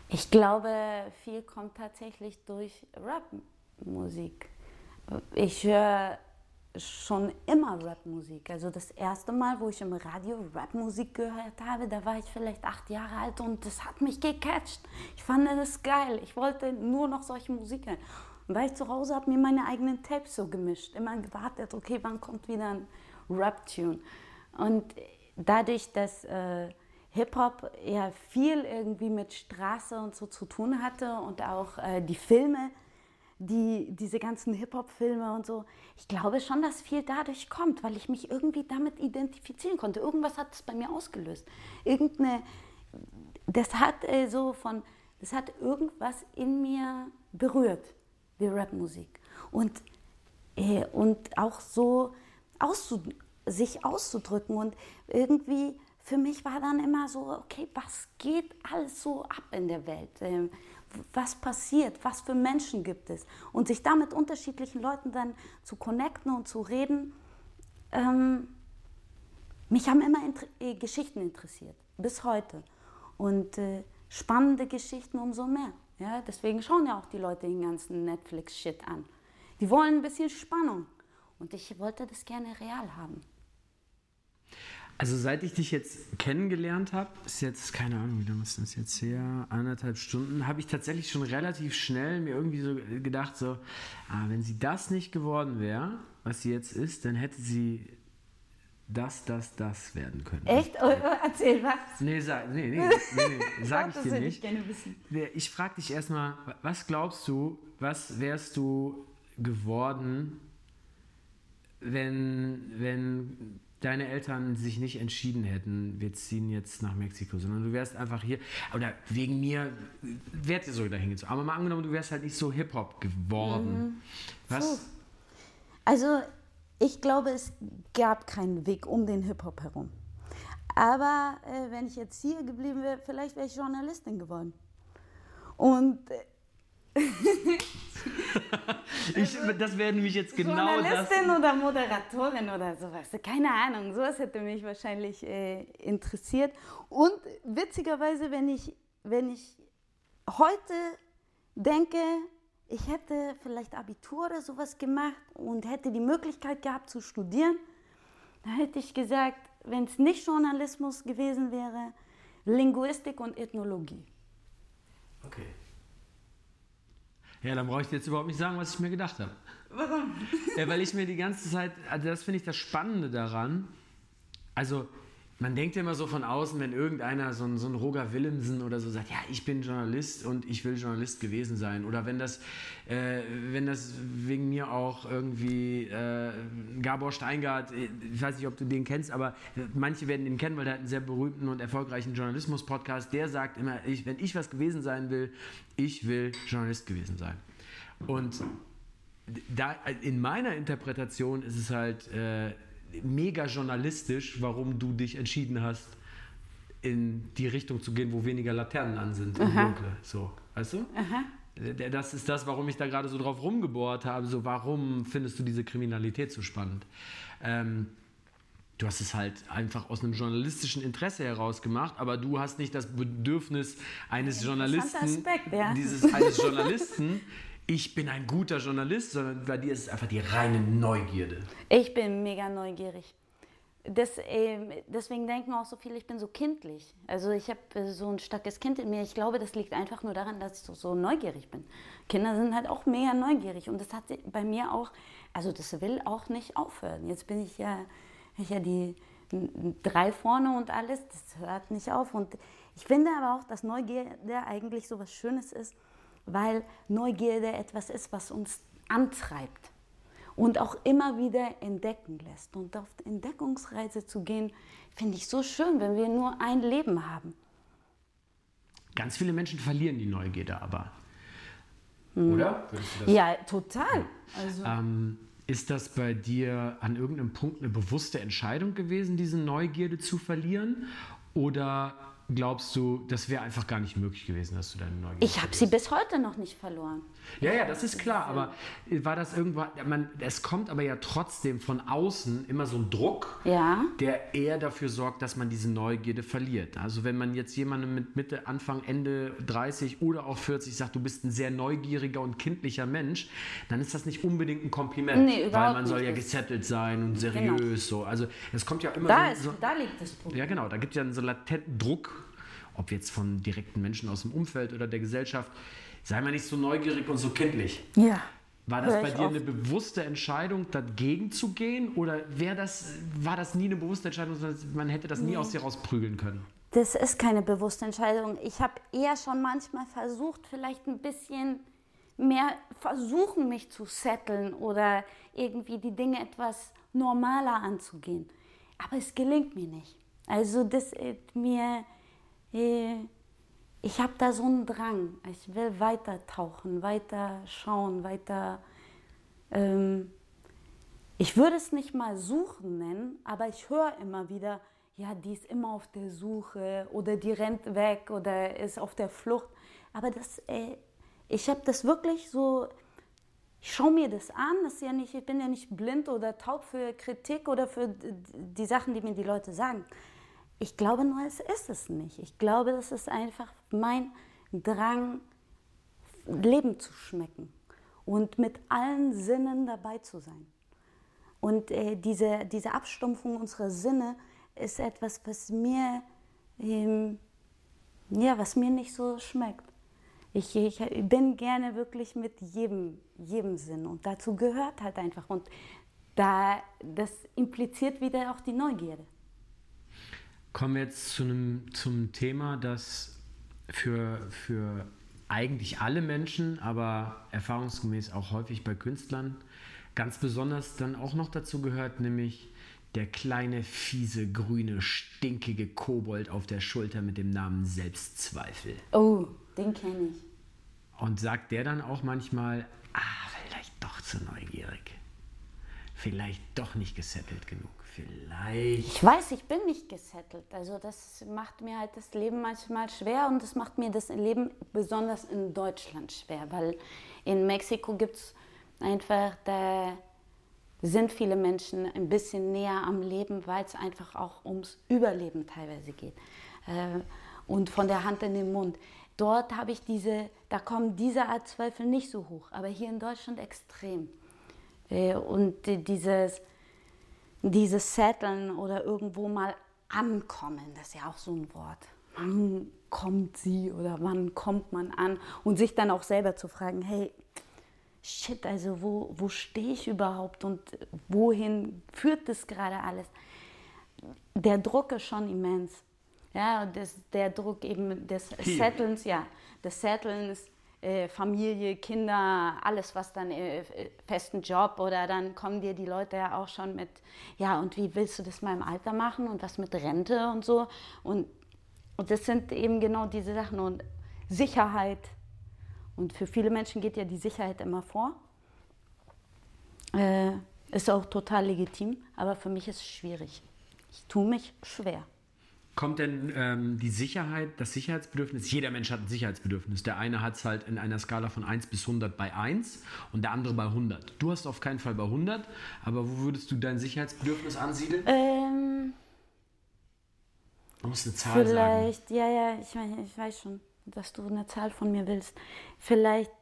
Ich glaube, viel kommt tatsächlich durch Rap-Musik. Ich höre schon immer Rapmusik. Also das erste Mal, wo ich im Radio Rapmusik gehört habe, da war ich vielleicht acht Jahre alt und das hat mich gecatcht. Ich fand das geil. Ich wollte nur noch solche Musik hören. Und weil ich zu Hause habe mir meine eigenen Tapes so gemischt, immer gewartet, okay, wann kommt wieder ein Rap-Tune. Und dadurch, dass äh, Hip-Hop ja viel irgendwie mit Straße und so zu tun hatte und auch äh, die Filme, die, diese ganzen Hip-Hop-Filme und so, ich glaube schon, dass viel dadurch kommt, weil ich mich irgendwie damit identifizieren konnte. Irgendwas hat es bei mir ausgelöst. Irgendeine, das hat äh, so von, das hat irgendwas in mir berührt wie Rapmusik. Und, äh, und auch so auszu sich auszudrücken. Und irgendwie für mich war dann immer so, okay, was geht alles so ab in der Welt? Was passiert? Was für Menschen gibt es? Und sich da mit unterschiedlichen Leuten dann zu connecten und zu reden. Ähm, mich haben immer Inter äh, Geschichten interessiert, bis heute. Und äh, spannende Geschichten umso mehr. Ja, deswegen schauen ja auch die Leute den ganzen Netflix-Shit an. Die wollen ein bisschen Spannung. Und ich wollte das gerne real haben. Also seit ich dich jetzt kennengelernt habe, ist jetzt, keine Ahnung, wie lange ist das jetzt her, anderthalb Stunden, habe ich tatsächlich schon relativ schnell mir irgendwie so gedacht, so, ah, wenn sie das nicht geworden wäre, was sie jetzt ist, dann hätte sie das, das, das werden können. Echt? Oh, erzähl was. Nee, sag, nee, nee, nee, nee sag ich dir nicht. Ich, ich frage dich erstmal, was glaubst du, was wärst du geworden, wenn, wenn deine Eltern sich nicht entschieden hätten, wir ziehen jetzt nach Mexiko, sondern du wärst einfach hier, oder wegen mir, wärt ihr so dahin gezogen. Aber mal angenommen, du wärst halt nicht so Hip-Hop geworden. Mhm. Was? Also, ich glaube, es gab keinen Weg um den Hip-Hop herum. Aber äh, wenn ich jetzt hier geblieben wäre, vielleicht wäre ich Journalistin geworden. Und äh, ich, das wäre nämlich jetzt genau Journalistin das. oder Moderatorin oder sowas. Keine Ahnung, sowas hätte mich wahrscheinlich äh, interessiert. Und witzigerweise, wenn ich, wenn ich heute denke, ich hätte vielleicht Abitur oder sowas gemacht und hätte die Möglichkeit gehabt zu studieren, dann hätte ich gesagt, wenn es nicht Journalismus gewesen wäre, Linguistik und Ethnologie. Okay. Ja, dann brauche ich dir jetzt überhaupt nicht sagen, was ich mir gedacht habe. Warum? Ja, weil ich mir die ganze Zeit, also das finde ich das Spannende daran. Also, man denkt immer so von außen, wenn irgendeiner, so ein, so ein Roger Willemsen oder so sagt, ja, ich bin Journalist und ich will Journalist gewesen sein. Oder wenn das, äh, wenn das wegen mir auch irgendwie äh, Gabor Steingart, äh, ich weiß nicht, ob du den kennst, aber manche werden ihn kennen, weil er hat einen sehr berühmten und erfolgreichen Journalismus-Podcast, der sagt immer, ich, wenn ich was gewesen sein will, ich will Journalist gewesen sein. Und da, in meiner Interpretation ist es halt äh, mega journalistisch, warum du dich entschieden hast, in die Richtung zu gehen, wo weniger Laternen an sind im Dunkeln. So, weißt du? Aha. Das ist das, warum ich da gerade so drauf rumgebohrt habe. So, warum findest du diese Kriminalität so spannend? Ähm, du hast es halt einfach aus einem journalistischen Interesse heraus gemacht, aber du hast nicht das Bedürfnis eines Journalisten, Aspekt, ja. dieses eines Journalisten, ich bin ein guter Journalist, sondern bei dir ist es einfach die reine Neugierde. Ich bin mega neugierig. Das, äh, deswegen denken auch so viele, ich bin so kindlich. Also ich habe äh, so ein starkes Kind in mir. Ich glaube, das liegt einfach nur daran, dass ich so, so, neugierig bin. Kinder sind halt auch mega neugierig und das hat bei mir auch, also das will auch nicht aufhören. Jetzt bin ich ja, ich ja die drei vorne und alles, das hört nicht auf. Und ich finde aber auch, dass Neugierde eigentlich so was Schönes ist weil Neugierde etwas ist, was uns antreibt und auch immer wieder entdecken lässt. Und auf Entdeckungsreise zu gehen, finde ich so schön, wenn wir nur ein Leben haben. Ganz viele Menschen verlieren die Neugierde aber. Hm. Oder? Ja, total. Also ähm, ist das bei dir an irgendeinem Punkt eine bewusste Entscheidung gewesen, diese Neugierde zu verlieren? Oder glaubst du, das wäre einfach gar nicht möglich gewesen, dass du deine Neugier Ich habe sie bis heute noch nicht verloren. Ja, ja, das ist klar, aber war das irgendwann, man, es kommt aber ja trotzdem von außen immer so ein Druck, ja. der eher dafür sorgt, dass man diese Neugierde verliert. Also wenn man jetzt jemandem mit Mitte, Anfang, Ende 30 oder auch 40 sagt, du bist ein sehr neugieriger und kindlicher Mensch, dann ist das nicht unbedingt ein Kompliment, nee, weil man soll ja gesettelt sein und seriös genau. so. Also es kommt ja immer da so, ist, so, Da liegt das Problem. Ja, genau, da gibt es ja einen so latenten Druck, ob jetzt von direkten Menschen aus dem Umfeld oder der Gesellschaft sei mal nicht so neugierig und so kindlich. Ja. War das bei dir oft. eine bewusste Entscheidung, dagegen zu gehen? Oder das, war das nie eine bewusste Entscheidung, sondern man hätte das nie nee. aus dir rausprügeln können? Das ist keine bewusste Entscheidung. Ich habe eher schon manchmal versucht, vielleicht ein bisschen mehr versuchen, mich zu setteln oder irgendwie die Dinge etwas normaler anzugehen. Aber es gelingt mir nicht. Also das ist mir, äh, ich habe da so einen Drang. Ich will weiter tauchen, weiter schauen, weiter. Ähm, ich würde es nicht mal suchen nennen, aber ich höre immer wieder, ja, die ist immer auf der Suche oder die rennt weg oder ist auf der Flucht. Aber das, äh, ich habe das wirklich so, ich schaue mir das an, das ist ja nicht, ich bin ja nicht blind oder taub für Kritik oder für die Sachen, die mir die Leute sagen. Ich glaube nur, es ist es nicht. Ich glaube, das ist einfach mein Drang, Leben zu schmecken und mit allen Sinnen dabei zu sein. Und äh, diese, diese Abstumpfung unserer Sinne ist etwas, was mir, ähm, ja, was mir nicht so schmeckt. Ich, ich bin gerne wirklich mit jedem, jedem Sinn und dazu gehört halt einfach. Und da, das impliziert wieder auch die Neugierde. Kommen wir jetzt zu einem, zum Thema, das für, für eigentlich alle Menschen, aber erfahrungsgemäß auch häufig bei Künstlern ganz besonders dann auch noch dazu gehört, nämlich der kleine, fiese, grüne, stinkige Kobold auf der Schulter mit dem Namen Selbstzweifel. Oh, den kenne ich. Und sagt der dann auch manchmal, ah, vielleicht doch zu neugierig. Vielleicht doch nicht gesettelt genug. Vielleicht. Ich weiß, ich bin nicht gesettelt. Also das macht mir halt das Leben manchmal schwer und das macht mir das Leben besonders in Deutschland schwer, weil in Mexiko gibt es einfach, da sind viele Menschen ein bisschen näher am Leben, weil es einfach auch ums Überleben teilweise geht. Äh, und von der Hand in den Mund. Dort habe ich diese, da kommen diese Art Zweifel nicht so hoch, aber hier in Deutschland extrem. Äh, und dieses, dieses Setteln oder irgendwo mal ankommen, das ist ja auch so ein Wort. Wann kommt sie oder wann kommt man an? Und sich dann auch selber zu fragen, hey, shit, also wo, wo stehe ich überhaupt und wohin führt das gerade alles? Der Druck ist schon immens. Ja, das, der Druck eben des Settlens, ja, des Settlens, äh, Familie, Kinder, alles, was dann äh, festen Job oder dann kommen dir die Leute ja auch schon mit, ja, und wie willst du das mal im Alter machen und was mit Rente und so. Und, und das sind eben genau diese Sachen und Sicherheit, und für viele Menschen geht ja die Sicherheit immer vor. Äh, ist auch total legitim, aber für mich ist es schwierig. Ich tue mich schwer. Kommt denn ähm, die Sicherheit, das Sicherheitsbedürfnis? Jeder Mensch hat ein Sicherheitsbedürfnis. Der eine hat es halt in einer Skala von 1 bis 100 bei 1 und der andere bei 100. Du hast auf keinen Fall bei 100, aber wo würdest du dein Sicherheitsbedürfnis ansiedeln? Ähm, du musst eine Zahl vielleicht, sagen. ja, ja, ich, ich weiß schon dass du eine Zahl von mir willst. Vielleicht,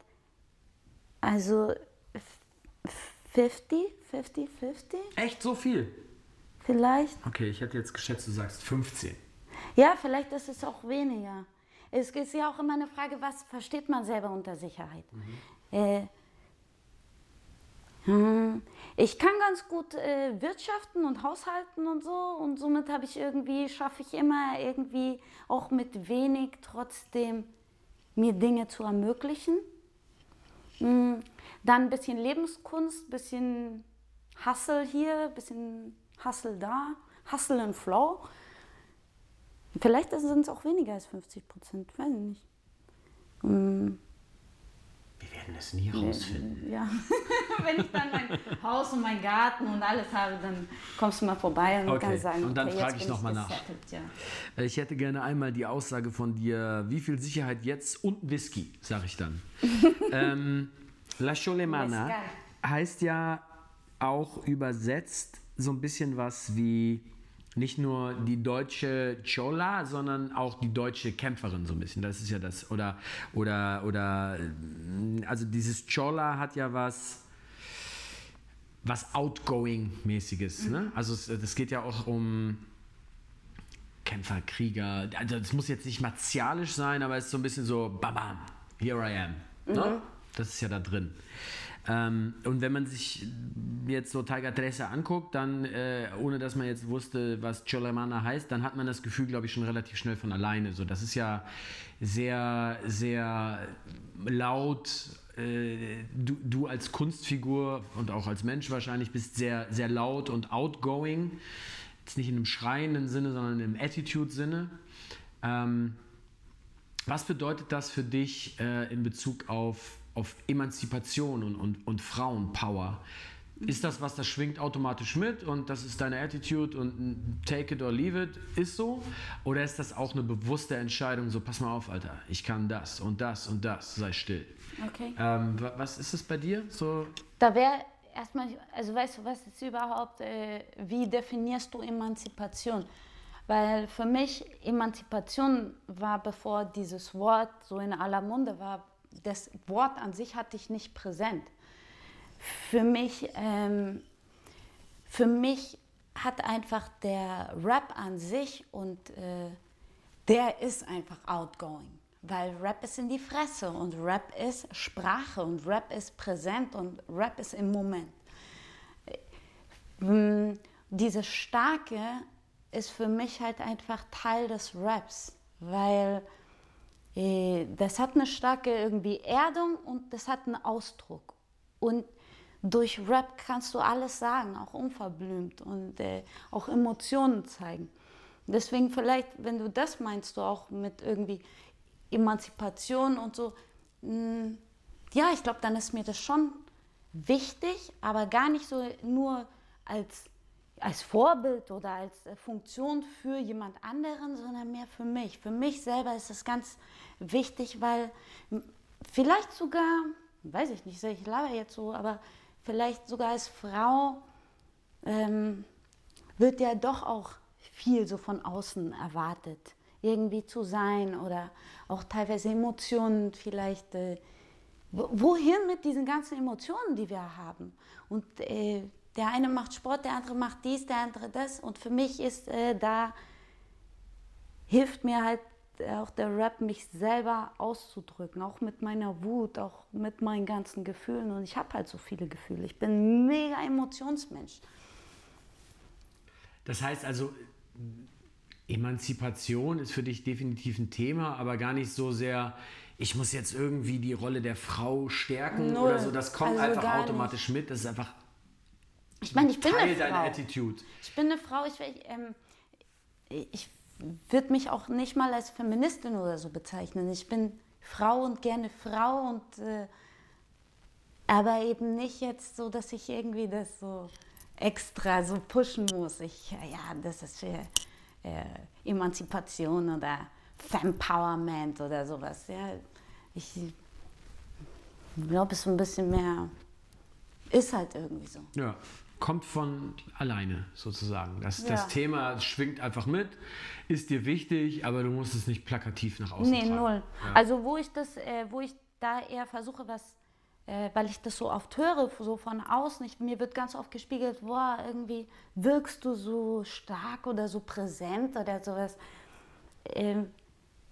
also 50, 50, 50? Echt so viel? Vielleicht. Okay, ich hätte jetzt geschätzt, du sagst 15. Ja, vielleicht ist es auch weniger. Es ist ja auch immer eine Frage, was versteht man selber unter Sicherheit? Mhm. Äh, hm, ich kann ganz gut äh, wirtschaften und haushalten und so und somit habe ich irgendwie, schaffe ich immer irgendwie auch mit wenig trotzdem mir Dinge zu ermöglichen. Hm, dann ein bisschen Lebenskunst, ein bisschen Hustle hier, ein bisschen Hustle da, Hustle and Flow. Vielleicht sind es auch weniger als 50 Prozent, weiß ich nicht. Hm werden es nie rausfinden. Ja, wenn ich dann mein Haus und mein Garten und alles habe, dann kommst du mal vorbei und okay. kannst sagen, und dann okay, frage ich nochmal nach. Ja. Äh, ich hätte gerne einmal die Aussage von dir, wie viel Sicherheit jetzt und Whisky, sage ich dann. ähm, La Cholemana heißt ja auch übersetzt so ein bisschen was wie nicht nur die deutsche Chola, sondern auch die deutsche Kämpferin so ein bisschen. Das ist ja das. Oder, oder, oder, also dieses Chola hat ja was, was Outgoing-mäßiges. Ne? Mhm. Also das geht ja auch um Kämpfer, Krieger. Also das muss jetzt nicht martialisch sein, aber es ist so ein bisschen so, bam, bam, here I am. Ne? Mhm. Ne? Das ist ja da drin. Ähm, und wenn man sich jetzt so Tiger Teresa anguckt, dann, äh, ohne dass man jetzt wusste, was Cholamana heißt, dann hat man das Gefühl, glaube ich, schon relativ schnell von alleine. So, das ist ja sehr, sehr laut. Äh, du, du als Kunstfigur und auch als Mensch wahrscheinlich bist sehr, sehr laut und outgoing. Jetzt nicht in einem schreienden Sinne, sondern im Attitude-Sinne. Ähm, was bedeutet das für dich äh, in Bezug auf auf Emanzipation und, und, und Frauenpower. Ist das was, das schwingt automatisch mit und das ist deine Attitude und take it or leave it, ist so? Oder ist das auch eine bewusste Entscheidung, so pass mal auf, Alter, ich kann das und das und das, sei still. Okay. Ähm, was ist es bei dir? So? Da wäre erstmal, also weißt du, was ist überhaupt, äh, wie definierst du Emanzipation? Weil für mich Emanzipation war, bevor dieses Wort so in aller Munde war, das Wort an sich hatte ich nicht präsent. Für mich, ähm, für mich hat einfach der Rap an sich und äh, der ist einfach outgoing. Weil Rap ist in die Fresse und Rap ist Sprache und Rap ist präsent und Rap ist im Moment. Hm, Diese Starke ist für mich halt einfach Teil des Raps, weil das hat eine starke irgendwie Erdung und das hat einen Ausdruck. Und durch Rap kannst du alles sagen, auch unverblümt und äh, auch Emotionen zeigen. Deswegen vielleicht, wenn du das meinst, du auch mit irgendwie Emanzipation und so, mh, hm, ja, ich glaube, dann ist mir das schon wichtig, aber gar nicht so nur als, als Vorbild oder als äh, Funktion für jemand anderen, sondern mehr für mich. Für mich selber ist das ganz wichtig, weil vielleicht sogar, weiß ich nicht, ich laber jetzt so, aber vielleicht sogar als Frau ähm, wird ja doch auch viel so von außen erwartet, irgendwie zu sein oder auch teilweise Emotionen vielleicht. Äh, wohin mit diesen ganzen Emotionen, die wir haben? Und äh, der eine macht Sport, der andere macht dies, der andere das. Und für mich ist äh, da, hilft mir halt auch der Rap, mich selber auszudrücken, auch mit meiner Wut, auch mit meinen ganzen Gefühlen. Und ich habe halt so viele Gefühle. Ich bin ein mega Emotionsmensch. Das heißt also, Emanzipation ist für dich definitiv ein Thema, aber gar nicht so sehr, ich muss jetzt irgendwie die Rolle der Frau stärken Null. oder so. Das kommt also einfach automatisch nicht. mit. Das ist einfach ich meine, ich bin Teil eine Frau. deiner Attitude. Ich bin eine Frau. Ich, ähm, ich würde mich auch nicht mal als Feministin oder so bezeichnen. Ich bin Frau und gerne Frau und äh, aber eben nicht jetzt so, dass ich irgendwie das so extra so pushen muss. Ich, ja, das ist für äh, Emanzipation oder Fempowerment oder sowas. Ja, ich glaube, es ist ein bisschen mehr, ist halt irgendwie so. Ja kommt von alleine sozusagen. Das, ja. das Thema schwingt einfach mit, ist dir wichtig, aber du musst es nicht plakativ nach außen nee, tragen. Nee, null. Ja. Also wo ich das, äh, wo ich da eher versuche, was, äh, weil ich das so oft höre, so von außen, ich, mir wird ganz oft gespiegelt, boah, irgendwie wirkst du so stark oder so präsent oder sowas. Ähm,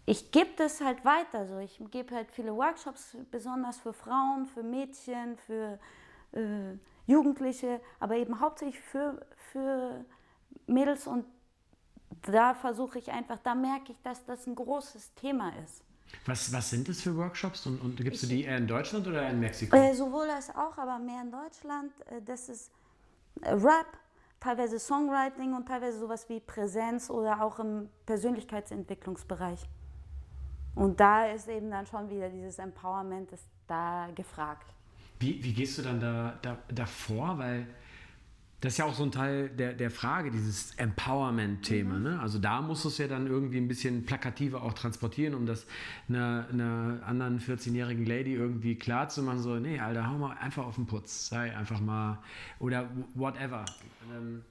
ich gebe das halt weiter. So. Ich gebe halt viele Workshops, besonders für Frauen, für Mädchen, für äh, Jugendliche, aber eben hauptsächlich für, für Mädels und da versuche ich einfach, da merke ich, dass das ein großes Thema ist. Was, was sind das für Workshops und, und gibst ich, du die eher in Deutschland oder in Mexiko? Äh, sowohl als auch, aber mehr in Deutschland. Äh, das ist äh, Rap, teilweise Songwriting und teilweise sowas wie Präsenz oder auch im Persönlichkeitsentwicklungsbereich. Und da ist eben dann schon wieder dieses Empowerment ist da gefragt. Wie, wie gehst du dann da, da, davor? Weil das ist ja auch so ein Teil der, der Frage, dieses Empowerment-Thema. Mhm. Ne? Also da musst du es ja dann irgendwie ein bisschen plakativer auch transportieren, um das einer, einer anderen 14-jährigen Lady irgendwie klar zu machen. So, nee, Alter, hau mal einfach auf den Putz. Sei einfach mal, oder whatever. Ähm,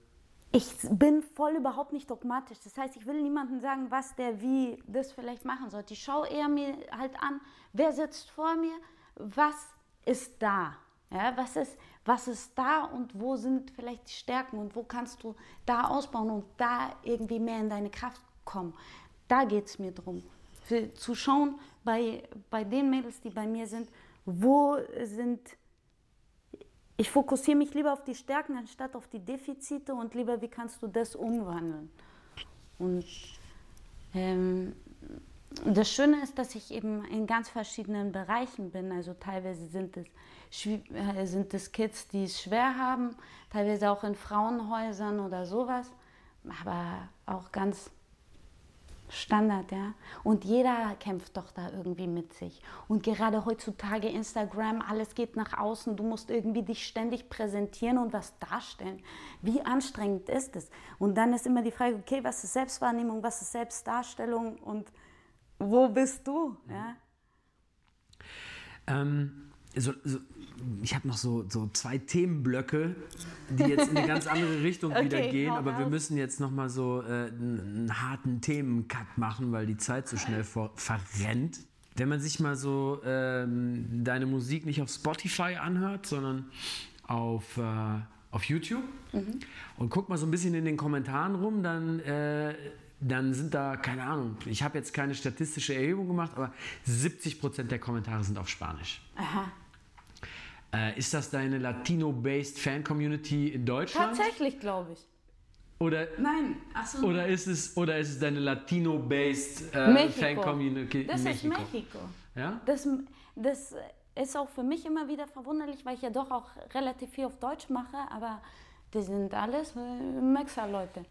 ich bin voll überhaupt nicht dogmatisch. Das heißt, ich will niemandem sagen, was der wie das vielleicht machen sollte. Ich schaue eher mir halt an, wer sitzt vor mir, was ist da? Ja, was, ist, was ist da und wo sind vielleicht die Stärken und wo kannst du da ausbauen und da irgendwie mehr in deine Kraft kommen? Da geht es mir darum, für, zu schauen bei, bei den Mädels, die bei mir sind, wo sind, ich fokussiere mich lieber auf die Stärken anstatt auf die Defizite und lieber, wie kannst du das umwandeln? Und ähm, das Schöne ist, dass ich eben in ganz verschiedenen Bereichen bin. Also teilweise sind es, äh, sind es Kids, die es schwer haben, teilweise auch in Frauenhäusern oder sowas, aber auch ganz Standard, ja. Und jeder kämpft doch da irgendwie mit sich. Und gerade heutzutage Instagram, alles geht nach außen. Du musst irgendwie dich ständig präsentieren und was darstellen. Wie anstrengend ist es? Und dann ist immer die Frage, okay, was ist Selbstwahrnehmung, was ist Selbstdarstellung und wo bist du? Ja? Ähm, so, so, ich habe noch so, so zwei Themenblöcke, die jetzt in eine ganz andere Richtung okay, wieder gehen, aber aus. wir müssen jetzt noch mal so äh, einen harten Themencut machen, weil die Zeit so schnell vor, verrennt. Wenn man sich mal so ähm, deine Musik nicht auf Spotify anhört, sondern auf, äh, auf YouTube und guck mal so ein bisschen in den Kommentaren rum, dann, äh, dann sind da, keine Ahnung, ich habe jetzt keine statistische Erhebung gemacht, aber 70% der Kommentare sind auf Spanisch. Aha. Äh, ist das deine Latino-based Fan-Community in Deutschland? Tatsächlich, glaube ich. Oder, Nein, achso. oder, ist es, oder ist es deine Latino-based äh, Mexiko. Fan-Community Das in ist Mexiko? Mexiko. Ja? Das, das ist auch für mich immer wieder verwunderlich, weil ich ja doch auch relativ viel auf Deutsch mache, aber die sind alles äh, Mexa-Leute.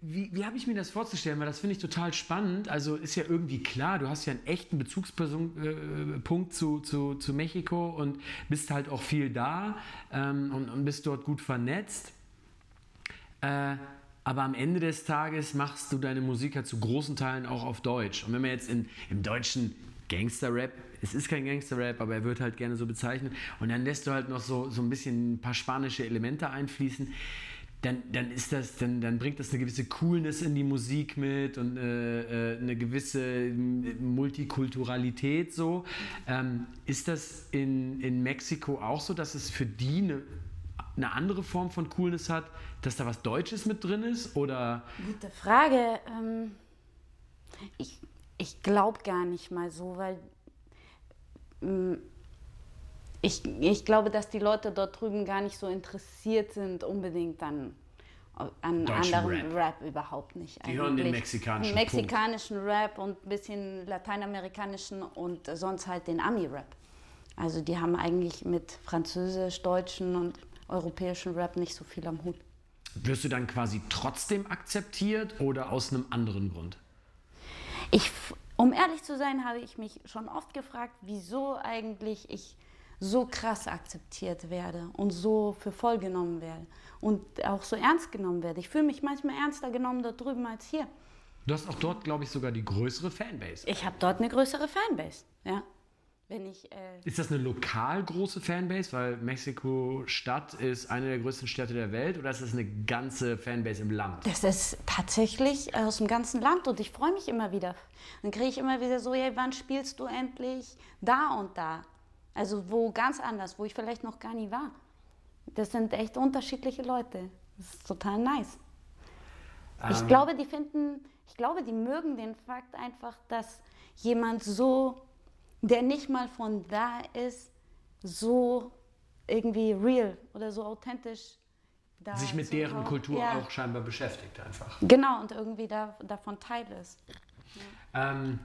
Wie, wie habe ich mir das vorzustellen? Weil das finde ich total spannend. Also ist ja irgendwie klar, du hast ja einen echten Bezugspunkt äh, Punkt zu, zu, zu Mexiko und bist halt auch viel da ähm, und, und bist dort gut vernetzt. Äh, aber am Ende des Tages machst du deine Musik ja zu großen Teilen auch auf Deutsch. Und wenn man jetzt in, im deutschen Gangster-Rap, es ist kein Gangster-Rap, aber er wird halt gerne so bezeichnet, und dann lässt du halt noch so, so ein bisschen ein paar spanische Elemente einfließen, dann, dann, ist das, dann, dann bringt das eine gewisse Coolness in die Musik mit und äh, äh, eine gewisse M- Multikulturalität so. Ähm, ist das in, in Mexiko auch so, dass es für die eine, eine andere Form von Coolness hat, dass da was Deutsches mit drin ist? Oder Gute Frage. Ähm, ich ich glaube gar nicht mal so, weil ähm, ich, ich glaube, dass die Leute dort drüben gar nicht so interessiert sind unbedingt an, an Deutschen anderen Rap. Rap. überhaupt nicht. Die hören den eigentlich. mexikanischen Den mexikanischen Rap und ein bisschen lateinamerikanischen und sonst halt den Ami-Rap. Also die haben eigentlich mit französisch, deutschen und europäischen Rap nicht so viel am Hut. wirst du dann quasi trotzdem akzeptiert oder aus einem anderen Grund? Ich, um ehrlich zu sein, habe ich mich schon oft gefragt, wieso eigentlich ich so krass akzeptiert werde und so für voll genommen werde und auch so ernst genommen werde. Ich fühle mich manchmal ernster genommen dort drüben als hier. Du hast auch dort, glaube ich, sogar die größere Fanbase. Ich habe dort eine größere Fanbase. Ja. Wenn ich, äh, Ist das eine lokal große Fanbase? Weil Mexiko-Stadt ist eine der größten Städte der Welt oder ist das eine ganze Fanbase im Land? das ist tatsächlich aus dem ganzen Land und ich freue mich immer wieder. Dann kriege ich immer wieder so, hey, wann spielst du endlich da und da? Also wo ganz anders, wo ich vielleicht noch gar nie war. Das sind echt unterschiedliche Leute. Das ist total nice. Ich Ähm, glaube, die finden, ich glaube, die mögen den Fakt einfach, dass jemand so, der nicht mal von da ist, so irgendwie real oder so authentisch da sich mit deren auch- Kultur ja, auch scheinbar beschäftigt einfach. Genau, und irgendwie da, davon Teil ist. Ähm,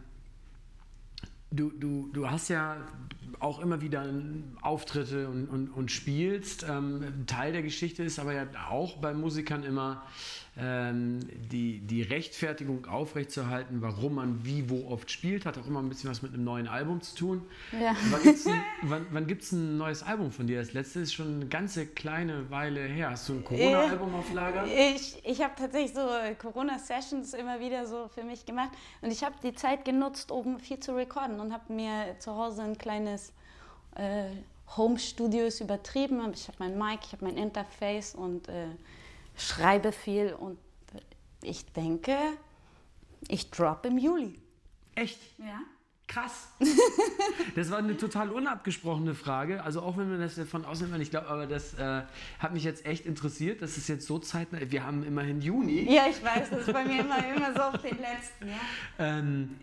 du, du, du hast ja auch immer wieder Auftritte und, und, und spielst. Ähm, Teil der Geschichte ist aber ja auch bei Musikern immer ähm, die, die Rechtfertigung aufrechtzuerhalten, warum man wie wo oft spielt. Hat auch immer ein bisschen was mit einem neuen Album zu tun. Ja. Wann ein, wann, wann gibt's ein neues Album von dir? Das letzte ist schon eine ganze kleine Weile her. Hast du ein Corona-Album auf Lager? Ich, ich habe tatsächlich so äh, Corona-Sessions immer wieder so für mich gemacht und ich habe die Zeit genutzt, um viel zu recorden und habe mir zu Hause ein kleines äh, Home-Studio ist übertrieben. Ich habe mein Mic, ich habe mein Interface und äh, schreibe viel und ich denke, ich drop im Juli. Echt? Ja. Krass. Das war eine total unabgesprochene Frage. Also auch wenn man das von außen immer nicht glaubt, aber das äh, hat mich jetzt echt interessiert. Das ist jetzt so zeitnah. Wir haben immerhin Juni. Ja, ich weiß, das ist bei mir immer, immer so auf den letzten. Ja. Ähm,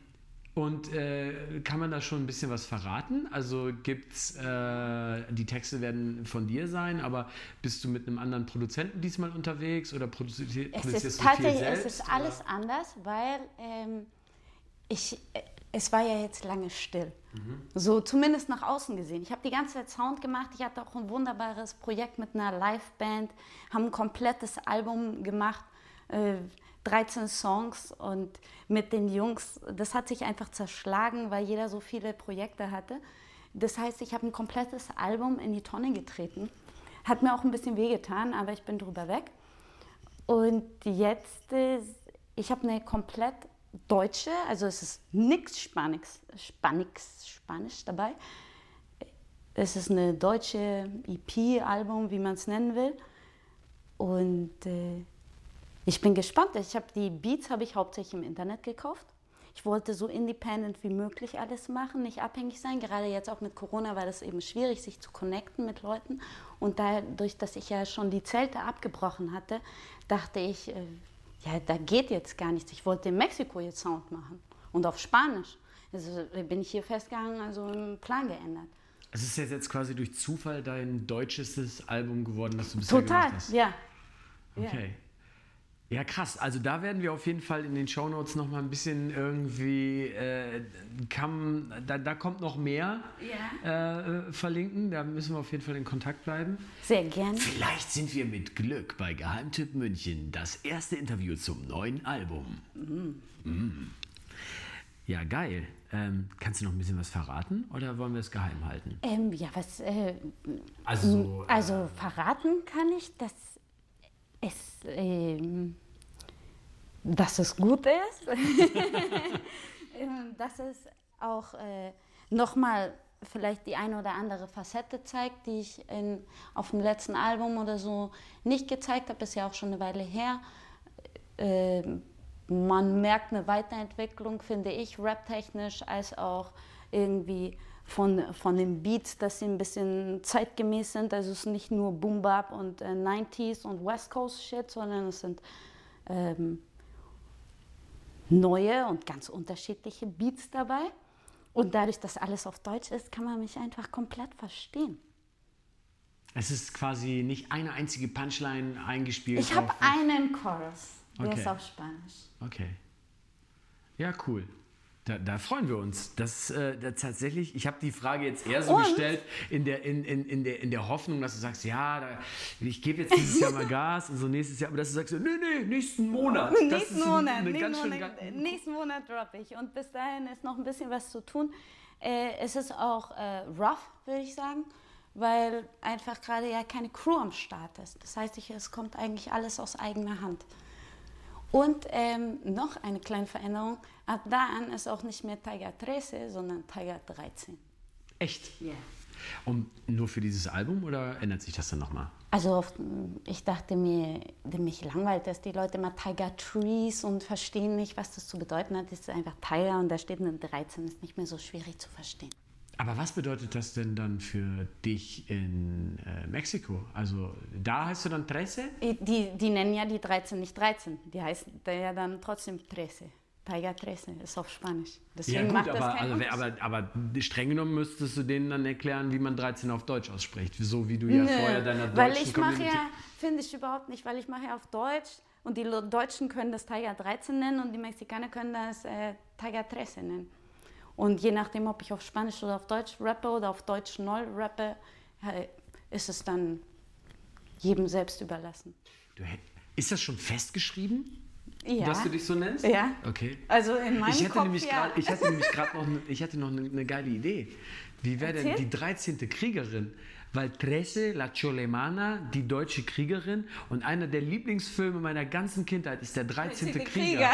und äh, kann man da schon ein bisschen was verraten? Also gibt's, äh, die Texte werden von dir sein, aber bist du mit einem anderen Produzenten diesmal unterwegs oder produzi Es produzierst ist du viel tatsächlich, selbst? es ist alles anders, weil ähm, ich, äh, es war ja jetzt lange still. So zumindest nach außen gesehen. Ich habe die ganze Zeit Sound gemacht. Ich hatte auch ein wunderbares Projekt mit einer Liveband, haben ein komplettes Album gemacht, äh, 13 Songs und mit den Jungs. Das hat sich einfach zerschlagen, weil jeder so viele Projekte hatte. Das heißt, ich habe ein komplettes Album in die Tonne getreten. Hat mir auch ein bisschen wehgetan, aber ich bin drüber weg. Und jetzt, ist, ich habe eine komplett deutsche, also es ist nichts Spanisch, Spanisch, Spanisch dabei. Es ist eine deutsche EP-Album, wie man es nennen will. Und äh, ich bin gespannt. Ich habe die Beats habe ich hauptsächlich im Internet gekauft. ich wollte so independent wie möglich alles machen, nicht abhängig sein. Gerade jetzt auch mit Corona war das eben schwierig, sich zu connecten mit Leuten. Und dadurch, dass ich ja schon die Zelte abgebrochen hatte, dachte ich, äh, ja, da geht jetzt gar nichts. Ich wollte in Mexiko jetzt Sound machen und auf Spanisch. Also bin ich hier festgegangen, also im Plan geändert. Es ist jetzt quasi durch Zufall dein deutschestes Album geworden, das du bisher Total, gemacht hast. ja. Okay. Ja, krass. Also da werden wir auf jeden Fall in den Shownotes noch mal ein bisschen irgendwie, äh, kann, da, da kommt noch mehr äh, verlinken. Da müssen wir auf jeden Fall in Kontakt bleiben. Sehr gerne. Vielleicht sind wir mit Glück bei Geheimtipp München das erste Interview zum neuen Album. Mm. Ja, geil. Ähm, kannst du noch ein bisschen was verraten oder wollen wir es geheim halten? Ähm, ja, was, äh, Also, äh, also verraten kann ich, dass es, ähm, dass es gut ist, Ähm, dass es auch äh, nochmal vielleicht die eine oder andere Facette zeigt, die ich in, auf dem letzten Album oder so nicht gezeigt habe. Ist ja auch schon eine Weile her. Äh, man merkt eine Weiterentwicklung, finde ich, raptechnisch, als auch irgendwie von, von den Beats, dass sie ein bisschen zeitgemäß sind. Also es ist nicht nur Boom Bap und äh, 90s und West Coast Shit, sondern es sind ähm, neue und ganz unterschiedliche Beats dabei. Und dadurch, dass alles auf Deutsch ist, kann man mich einfach komplett verstehen. es ist quasi nicht eine einzige Punchline eingespielt. Ich habe einen Chorus, der Okay. ist auf Spanisch. Okay. Ja, cool. Da, da freuen wir uns. Das, äh, das tatsächlich, ich habe die Frage jetzt eher so Und? gestellt in der, in, in, in, der, in der Hoffnung, dass du sagst, ja, da, ich gebe jetzt dieses Jahr mal Gas und so nächstes Jahr, aber dass du sagst, nee, nee, nächsten Monat. Nächsten Monat, eine nächsten, Monat nächsten Monat droppe ich. Und bis dahin ist noch ein bisschen was zu tun. Äh, es ist auch äh, rough, würde ich sagen, weil einfach gerade ja keine Crew am Start ist. Das heißt, ich, es kommt eigentlich alles aus eigener Hand. Und ähm, noch eine kleine Veränderung. Ab da an ist auch nicht mehr Tiger 13, sondern Tiger 13. Echt? Ja. Und nur für dieses Album oder ändert sich das dann nochmal? Also oft, ich dachte mir, mich langweilt das, die Leute immer Tiger Trees und verstehen nicht, was das zu bedeuten hat. Das ist einfach Tiger und da steht eine 13, ist nicht mehr so schwierig zu verstehen. Aber was bedeutet das denn dann für dich in äh, Mexiko? Also da heißt du dann 13? Die, die nennen ja die 13 nicht 13, die heißt ja dann trotzdem 13. Tiger 13 ist auf Spanisch. Deswegen Ja gut, macht das aber, keinen also, aber, aber streng genommen müsstest du denen dann erklären, wie man 13 auf Deutsch ausspricht. So wie du ja Nö, vorher deiner deutschen weil ich mache ja, finde ich überhaupt nicht, weil ich mache ja auf Deutsch und die Deutschen können das Tiger 13 nennen und die Mexikaner können das äh, Tiger 13 nennen. Und je nachdem, ob ich auf Spanisch oder auf Deutsch rappe oder auf Deutsch Null rappe, ist es dann jedem selbst überlassen. Ist das schon festgeschrieben, Ja. dass du dich so nennst? Ja. Okay. Also in meinem Ich hatte Kopf nämlich ja. grad, ich hatte nämlich gerade noch, eine, ich hatte noch eine, eine geile Idee. Wie wäre denn die 13. Kriegerin? Weil Trece, La Cholemana, die deutsche Kriegerin und einer der Lieblingsfilme meiner ganzen Kindheit ist der 13. Der Krieger.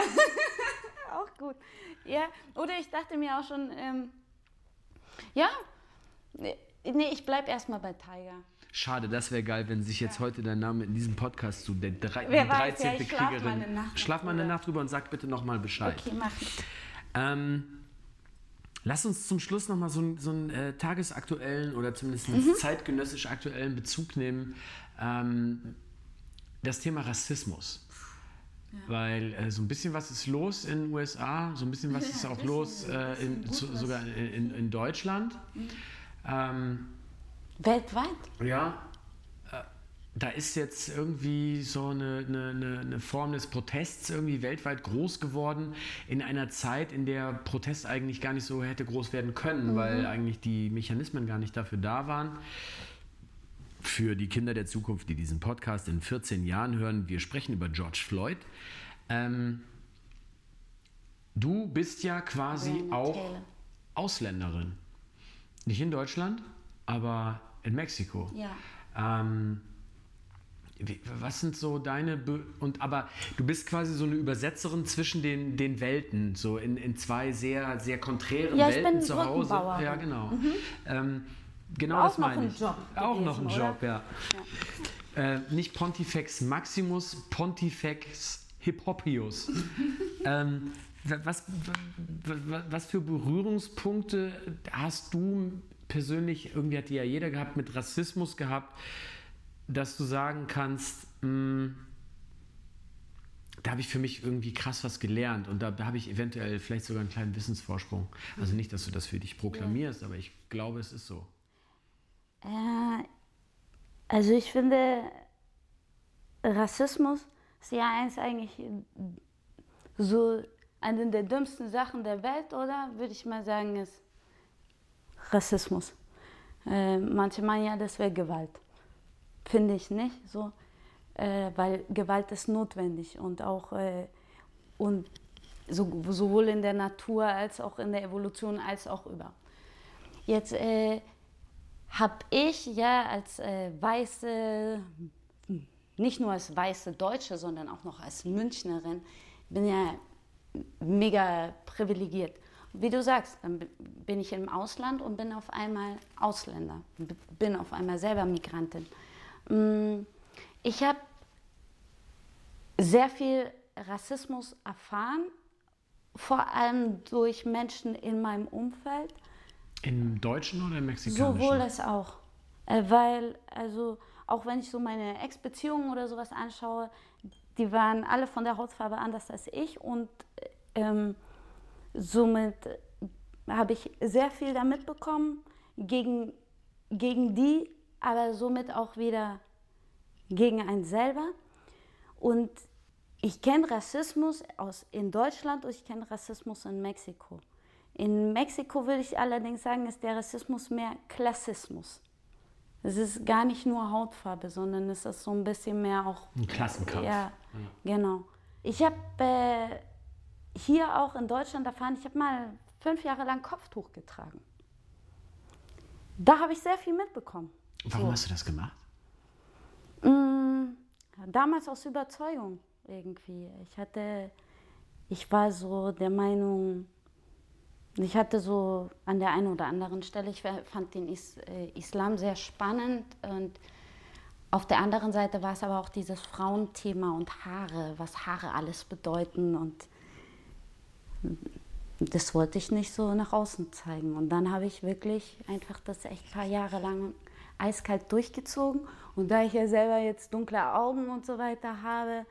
auch gut. Ja, oder ich dachte mir auch schon, ähm, ja, nee, nee, ich bleib erstmal bei Tiger. Schade, das wäre geil, wenn sich jetzt heute dein Name in diesem Podcast zu der drei, Wer die weiß, 13. ja, ich schlaf Kriegerin. mal eine Nacht Schlaf mal eine. Nacht drüber und sag bitte nochmal Bescheid. Okay, mach ich. Ähm, lass uns zum Schluss nochmal so, einen- so einen äh, tagesaktuellen oder zumindest Mhm. zeitgenössisch aktuellen Bezug nehmen. Ähm, das Thema Rassismus. Weil äh, so ein bisschen was ist los in den USA, so ein bisschen was ist auch los äh, in, zu, sogar in, in, in Deutschland. Mhm. Ähm, Weltweit? ja, äh, da ist jetzt irgendwie so eine, eine, eine- eine Form des Protests irgendwie weltweit groß geworden in einer Zeit, in der Protest eigentlich gar nicht so hätte groß werden können, weil eigentlich die Mechanismen gar nicht dafür da waren. Für die Kinder der Zukunft, die diesen Podcast in 14 Jahren hören, wir sprechen über George Floyd. Ähm, du bist ja quasi auch Taylor. Ausländerin. Nicht in Deutschland, aber in Mexiko. Ja. Ähm, was sind so deine Be und aber du bist quasi so eine Übersetzerin zwischen den, den Welten, so in, in zwei sehr sehr konträren Ja, Welten zu Hause. Ja, genau. Ähm, genau Auch das meine ein ich. Job Auch noch ein Job, oder? ja. Äh, nicht Pontifex Maximus, Pontifex Hippopius. ähm, Was, was für Berührungspunkte hast du persönlich, irgendwie hat die ja jeder gehabt, mit Rassismus gehabt, dass du sagen kannst, mh, hm, da habe ich für mich irgendwie krass was gelernt und da habe ich eventuell vielleicht sogar einen kleinen Wissensvorsprung. Also nicht, dass du das für dich proklamierst, ja. aber ich glaube, es ist so. Äh, also ich finde, Rassismus ist ja eins eigentlich so eine der dümmsten Sachen der Welt, oder? Würde ich mal sagen, ist Rassismus. Äh, manche meinen ja, das wäre Gewalt. Finde ich nicht so äh, weil Gewalt ist notwendig und auch äh, und so, sowohl in der Natur als auch in der Evolution als auch über. Jetzt äh, habe ich ja als äh, weiße, nicht nur als weiße Deutsche, sondern auch noch als Münchnerin, bin ja mega privilegiert. Wie du sagst, dann bin ich im Ausland und bin auf einmal Ausländer, bin auf einmal selber Migrantin. Mm, ich habe sehr viel Rassismus erfahren, vor allem durch Menschen in meinem Umfeld. Im Deutschen oder im Mexikanischen? Sowohl als auch. Äh, weil, also, auch wenn ich so meine Ex-Beziehungen oder sowas anschaue, die waren alle von der Hautfarbe anders als ich und ähm, somit habe ich sehr viel da mitbekommen gegen, gegen die, aber somit auch wieder gegen einen selber. Und ich kenne Rassismus aus, in Deutschland und ich kenne Rassismus in Mexiko. In Mexiko würde ich allerdings sagen, ist der Rassismus mehr Klassismus. Es ist gar nicht nur Hautfarbe, sondern es ist so ein bisschen mehr auch. Ein Klassenkampf. Ja, ja. genau. Ich habe äh, hier auch in Deutschland erfahren, ich habe mal fünf Jahre lang Kopftuch getragen. Da habe ich sehr viel mitbekommen. Warum so. hast du das gemacht? Mm, damals aus Überzeugung irgendwie. Ich hatte, ich war so der Meinung, ich hatte so an der einen oder anderen Stelle, ich fand den Is äh, Islam sehr spannend und auf der anderen Seite war es aber auch dieses Frauenthema und Haare, was Haare alles bedeuten und das wollte ich nicht so nach außen zeigen. Und dann habe ich wirklich einfach das echt paar Jahre lang eiskalt durchgezogen. Und da ich ja selber jetzt dunkle Augen und so weiter habe,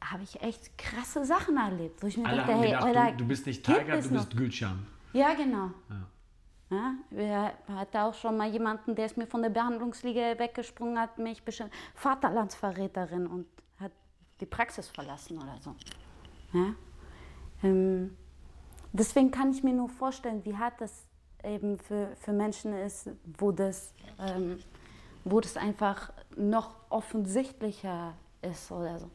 habe ich echt krasse Sachen erlebt. Wo ich mir Alle dachte, hey, gedacht, du, du, bist nicht Tiger, du bist Gülcan. Ja, genau. Ja. Ja, wir hatten auch schon mal jemanden, der ist mir von der Behandlungsliege weggesprungen hat, mich bestimmt Vaterlandsverräterin und hat die Praxis verlassen oder so. Ja? Ähm, deswegen kann ich mir nur vorstellen, wie hart das eben für, für Menschen ist, wo das, ähm, wo das einfach noch offensichtlicher ist oder so.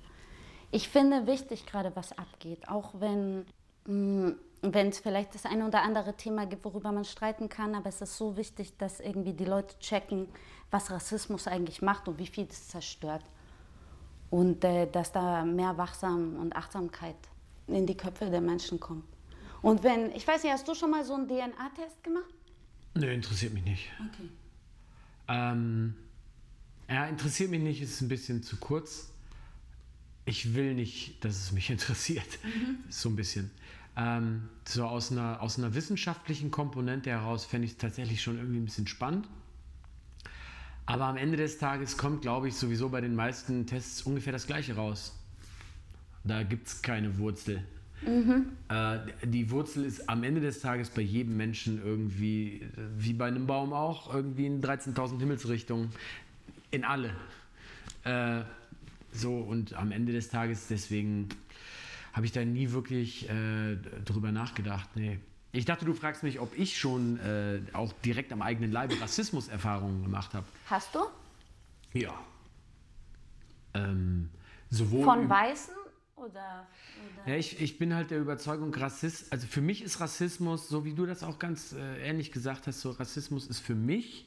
Ich finde wichtig gerade, was abgeht, auch wenn mm, wenn es vielleicht das eine oder andere Thema gibt, worüber man streiten kann, aber es ist so wichtig, dass irgendwie die Leute checken, was Rassismus eigentlich macht und wie viel es zerstört. Und äh, dass da mehr Wachsam und Achtsamkeit in die Köpfe der Menschen kommt. Und wenn, ich weiß nicht, hast du schon mal so einen DNA-Test gemacht? Nö, interessiert mich nicht. Okay. Ähm, ja, interessiert mich nicht, ist ein bisschen zu kurz ich will nicht, dass es mich interessiert. Mhm. So ein bisschen. Ähm, so aus einer, aus einer wissenschaftlichen Komponente heraus fände ich es tatsächlich schon irgendwie ein bisschen spannend. Aber am Ende des Tages kommt, glaube ich, sowieso bei den meisten Tests ungefähr das Gleiche raus. Da gibt es keine Wurzel. Mhm. Äh, die Wurzel ist am Ende des Tages bei jedem Menschen irgendwie, wie bei einem Baum auch, irgendwie in 13.000 Himmelsrichtungen. In alle. Äh, so, und am Ende des Tages, deswegen habe ich da nie wirklich äh, drüber nachgedacht. Nee. Ich dachte, du fragst mich, ob ich schon äh, auch direkt am eigenen Leibe Rassismuserfahrungen gemacht habe. Hast du? Ja. Ähm, sowohl Von Weißen oder? oder? Ja, ich, ich bin halt der Überzeugung, Rassismus, also für mich ist Rassismus, so wie du das auch ganz äh, ähnlich gesagt hast, so Rassismus ist für mich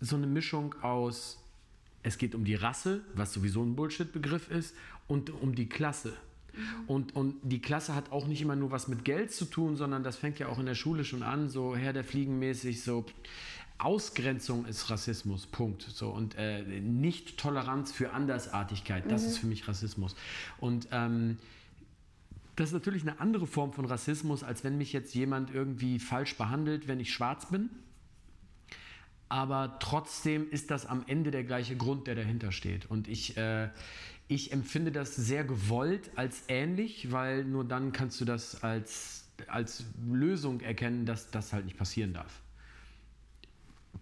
so eine Mischung aus es geht um die Rasse, was sowieso ein Bullshit-Begriff ist, und um die Klasse. Mhm. Und, und die Klasse hat auch nicht immer nur was mit Geld zu tun, sondern das fängt ja auch in der Schule schon an, so Herr der Fliegen mäßig, so Ausgrenzung ist Rassismus, Punkt. So, und äh, Nicht-Toleranz für Andersartigkeit, das mhm. ist für mich Rassismus. Und ähm, Das ist natürlich eine andere Form von Rassismus, als wenn mich jetzt jemand irgendwie falsch behandelt, wenn ich schwarz bin. Aber trotzdem ist das am Ende der gleiche Grund, der dahinter steht. Und ich, äh, ich empfinde das sehr gewollt als ähnlich, weil nur dann kannst du das als, als Lösung erkennen, dass das halt nicht passieren darf.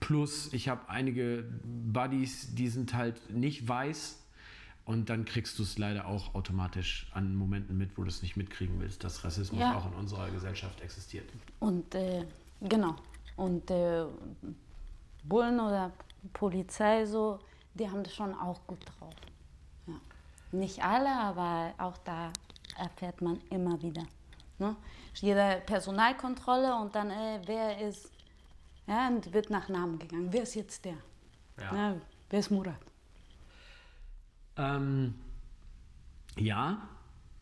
Plus, ich habe einige Buddies, die sind halt nicht weiß. Und dann kriegst du es leider auch automatisch an Momenten mit, wo du es nicht mitkriegen willst, dass Rassismus Ja. auch in unserer Gesellschaft existiert. Und äh, genau. Und äh, Bullen oder Polizei so, die haben das schon auch gut drauf. Ja. Nicht alle, aber auch da erfährt man immer wieder. Ne? Jede Personalkontrolle und dann, äh, wer ist, ja, und wird nach Namen gegangen. Wer ist jetzt der? Ja. Ja, wer ist Murat? Ähm, ja,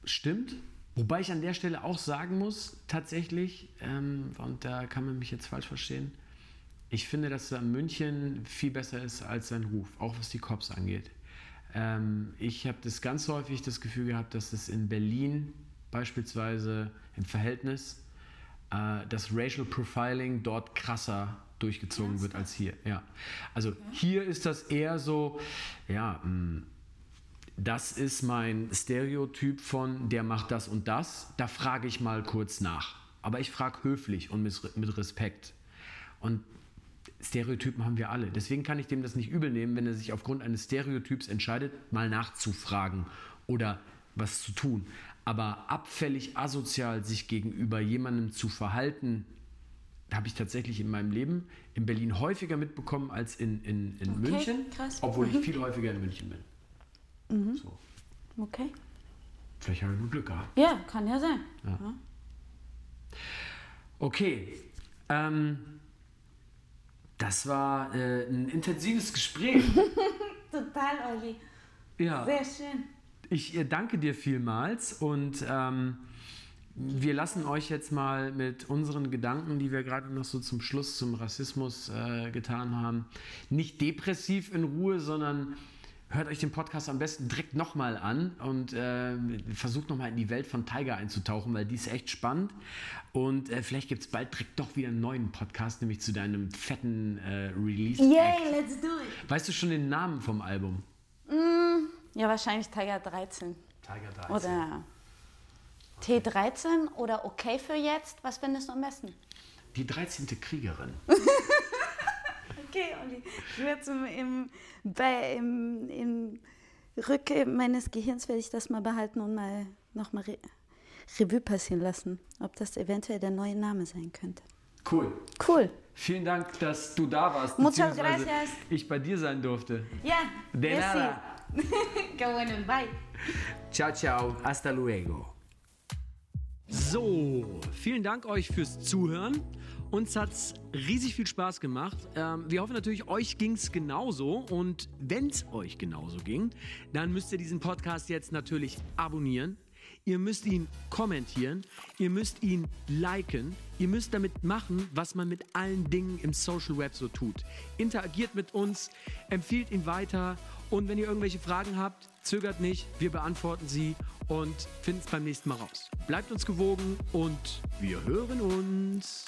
stimmt. Wobei ich an der Stelle auch sagen muss, tatsächlich, ähm, und da kann man mich jetzt falsch verstehen, ich finde, dass er in München viel besser ist als sein Ruf, auch was die Cops angeht. Ähm, ich habe das ganz häufig das Gefühl gehabt, dass es in Berlin beispielsweise im Verhältnis äh, das Racial Profiling dort krasser durchgezogen wird als hier. Ja. Also hier ist das eher so, ja, mh, das ist mein Stereotyp von, der macht das und das. Da frage ich mal kurz nach. Aber ich frage höflich und mit, mit Respekt. Und Stereotypen haben wir alle. Deswegen kann ich dem das nicht übel nehmen, wenn er sich aufgrund eines Stereotyps entscheidet, mal nachzufragen oder was zu tun. Aber abfällig, asozial sich gegenüber jemandem zu verhalten, habe ich tatsächlich in meinem Leben in Berlin häufiger mitbekommen als in, in, in München, krass. obwohl ich viel häufiger in München bin. So. Okay. Vielleicht habe ich nur Glück gehabt. Ja, kann ja sein. Okay. Ähm, das war äh, ein intensives Gespräch. Total, Olli. ja. Sehr schön. Ich äh, danke dir vielmals und ähm, wir lassen euch jetzt mal mit unseren Gedanken, die wir gerade noch so zum Schluss zum Rassismus äh, getan haben, nicht depressiv in Ruhe, sondern hört euch den Podcast am besten direkt nochmal an und äh, versucht nochmal in die Welt von Tiger einzutauchen, weil die ist echt spannend. Und äh, vielleicht gibt es bald direkt doch wieder einen neuen Podcast, nämlich zu deinem fetten äh, Release. Yay, let's do it. Weißt du schon den Namen vom Album? Ja, wahrscheinlich Tiger 13. Tiger 13. Oder T13 oder okay für jetzt. Was findest du am besten? Die 13. Kriegerin. Okay, Olli. Ich werde im, im, bei, im, im Rücke meines Gehirns werde ich das mal behalten und mal nochmal Re Revue passieren lassen, ob das eventuell der neue Name sein könnte. Cool. Cool. Vielen Dank, dass du da warst. Muchas gracias. Ich bei dir sein durfte. Ja, De merci. nada. Qué bueno, bye. Ciao, ciao. Hasta luego. So, vielen Dank euch fürs Zuhören. Uns hat's riesig viel Spaß gemacht. Ähm, wir hoffen natürlich, euch ging's genauso. Und wenn's euch genauso ging, dann müsst ihr diesen Podcast jetzt natürlich abonnieren. Ihr müsst ihn kommentieren, ihr müsst ihn liken, ihr müsst damit machen, was man mit allen Dingen im Social Web so tut. Interagiert mit uns, empfiehlt ihn weiter und wenn ihr irgendwelche Fragen habt, zögert nicht, wir beantworten sie und finden es beim nächsten Mal raus. Bleibt uns gewogen und wir hören uns.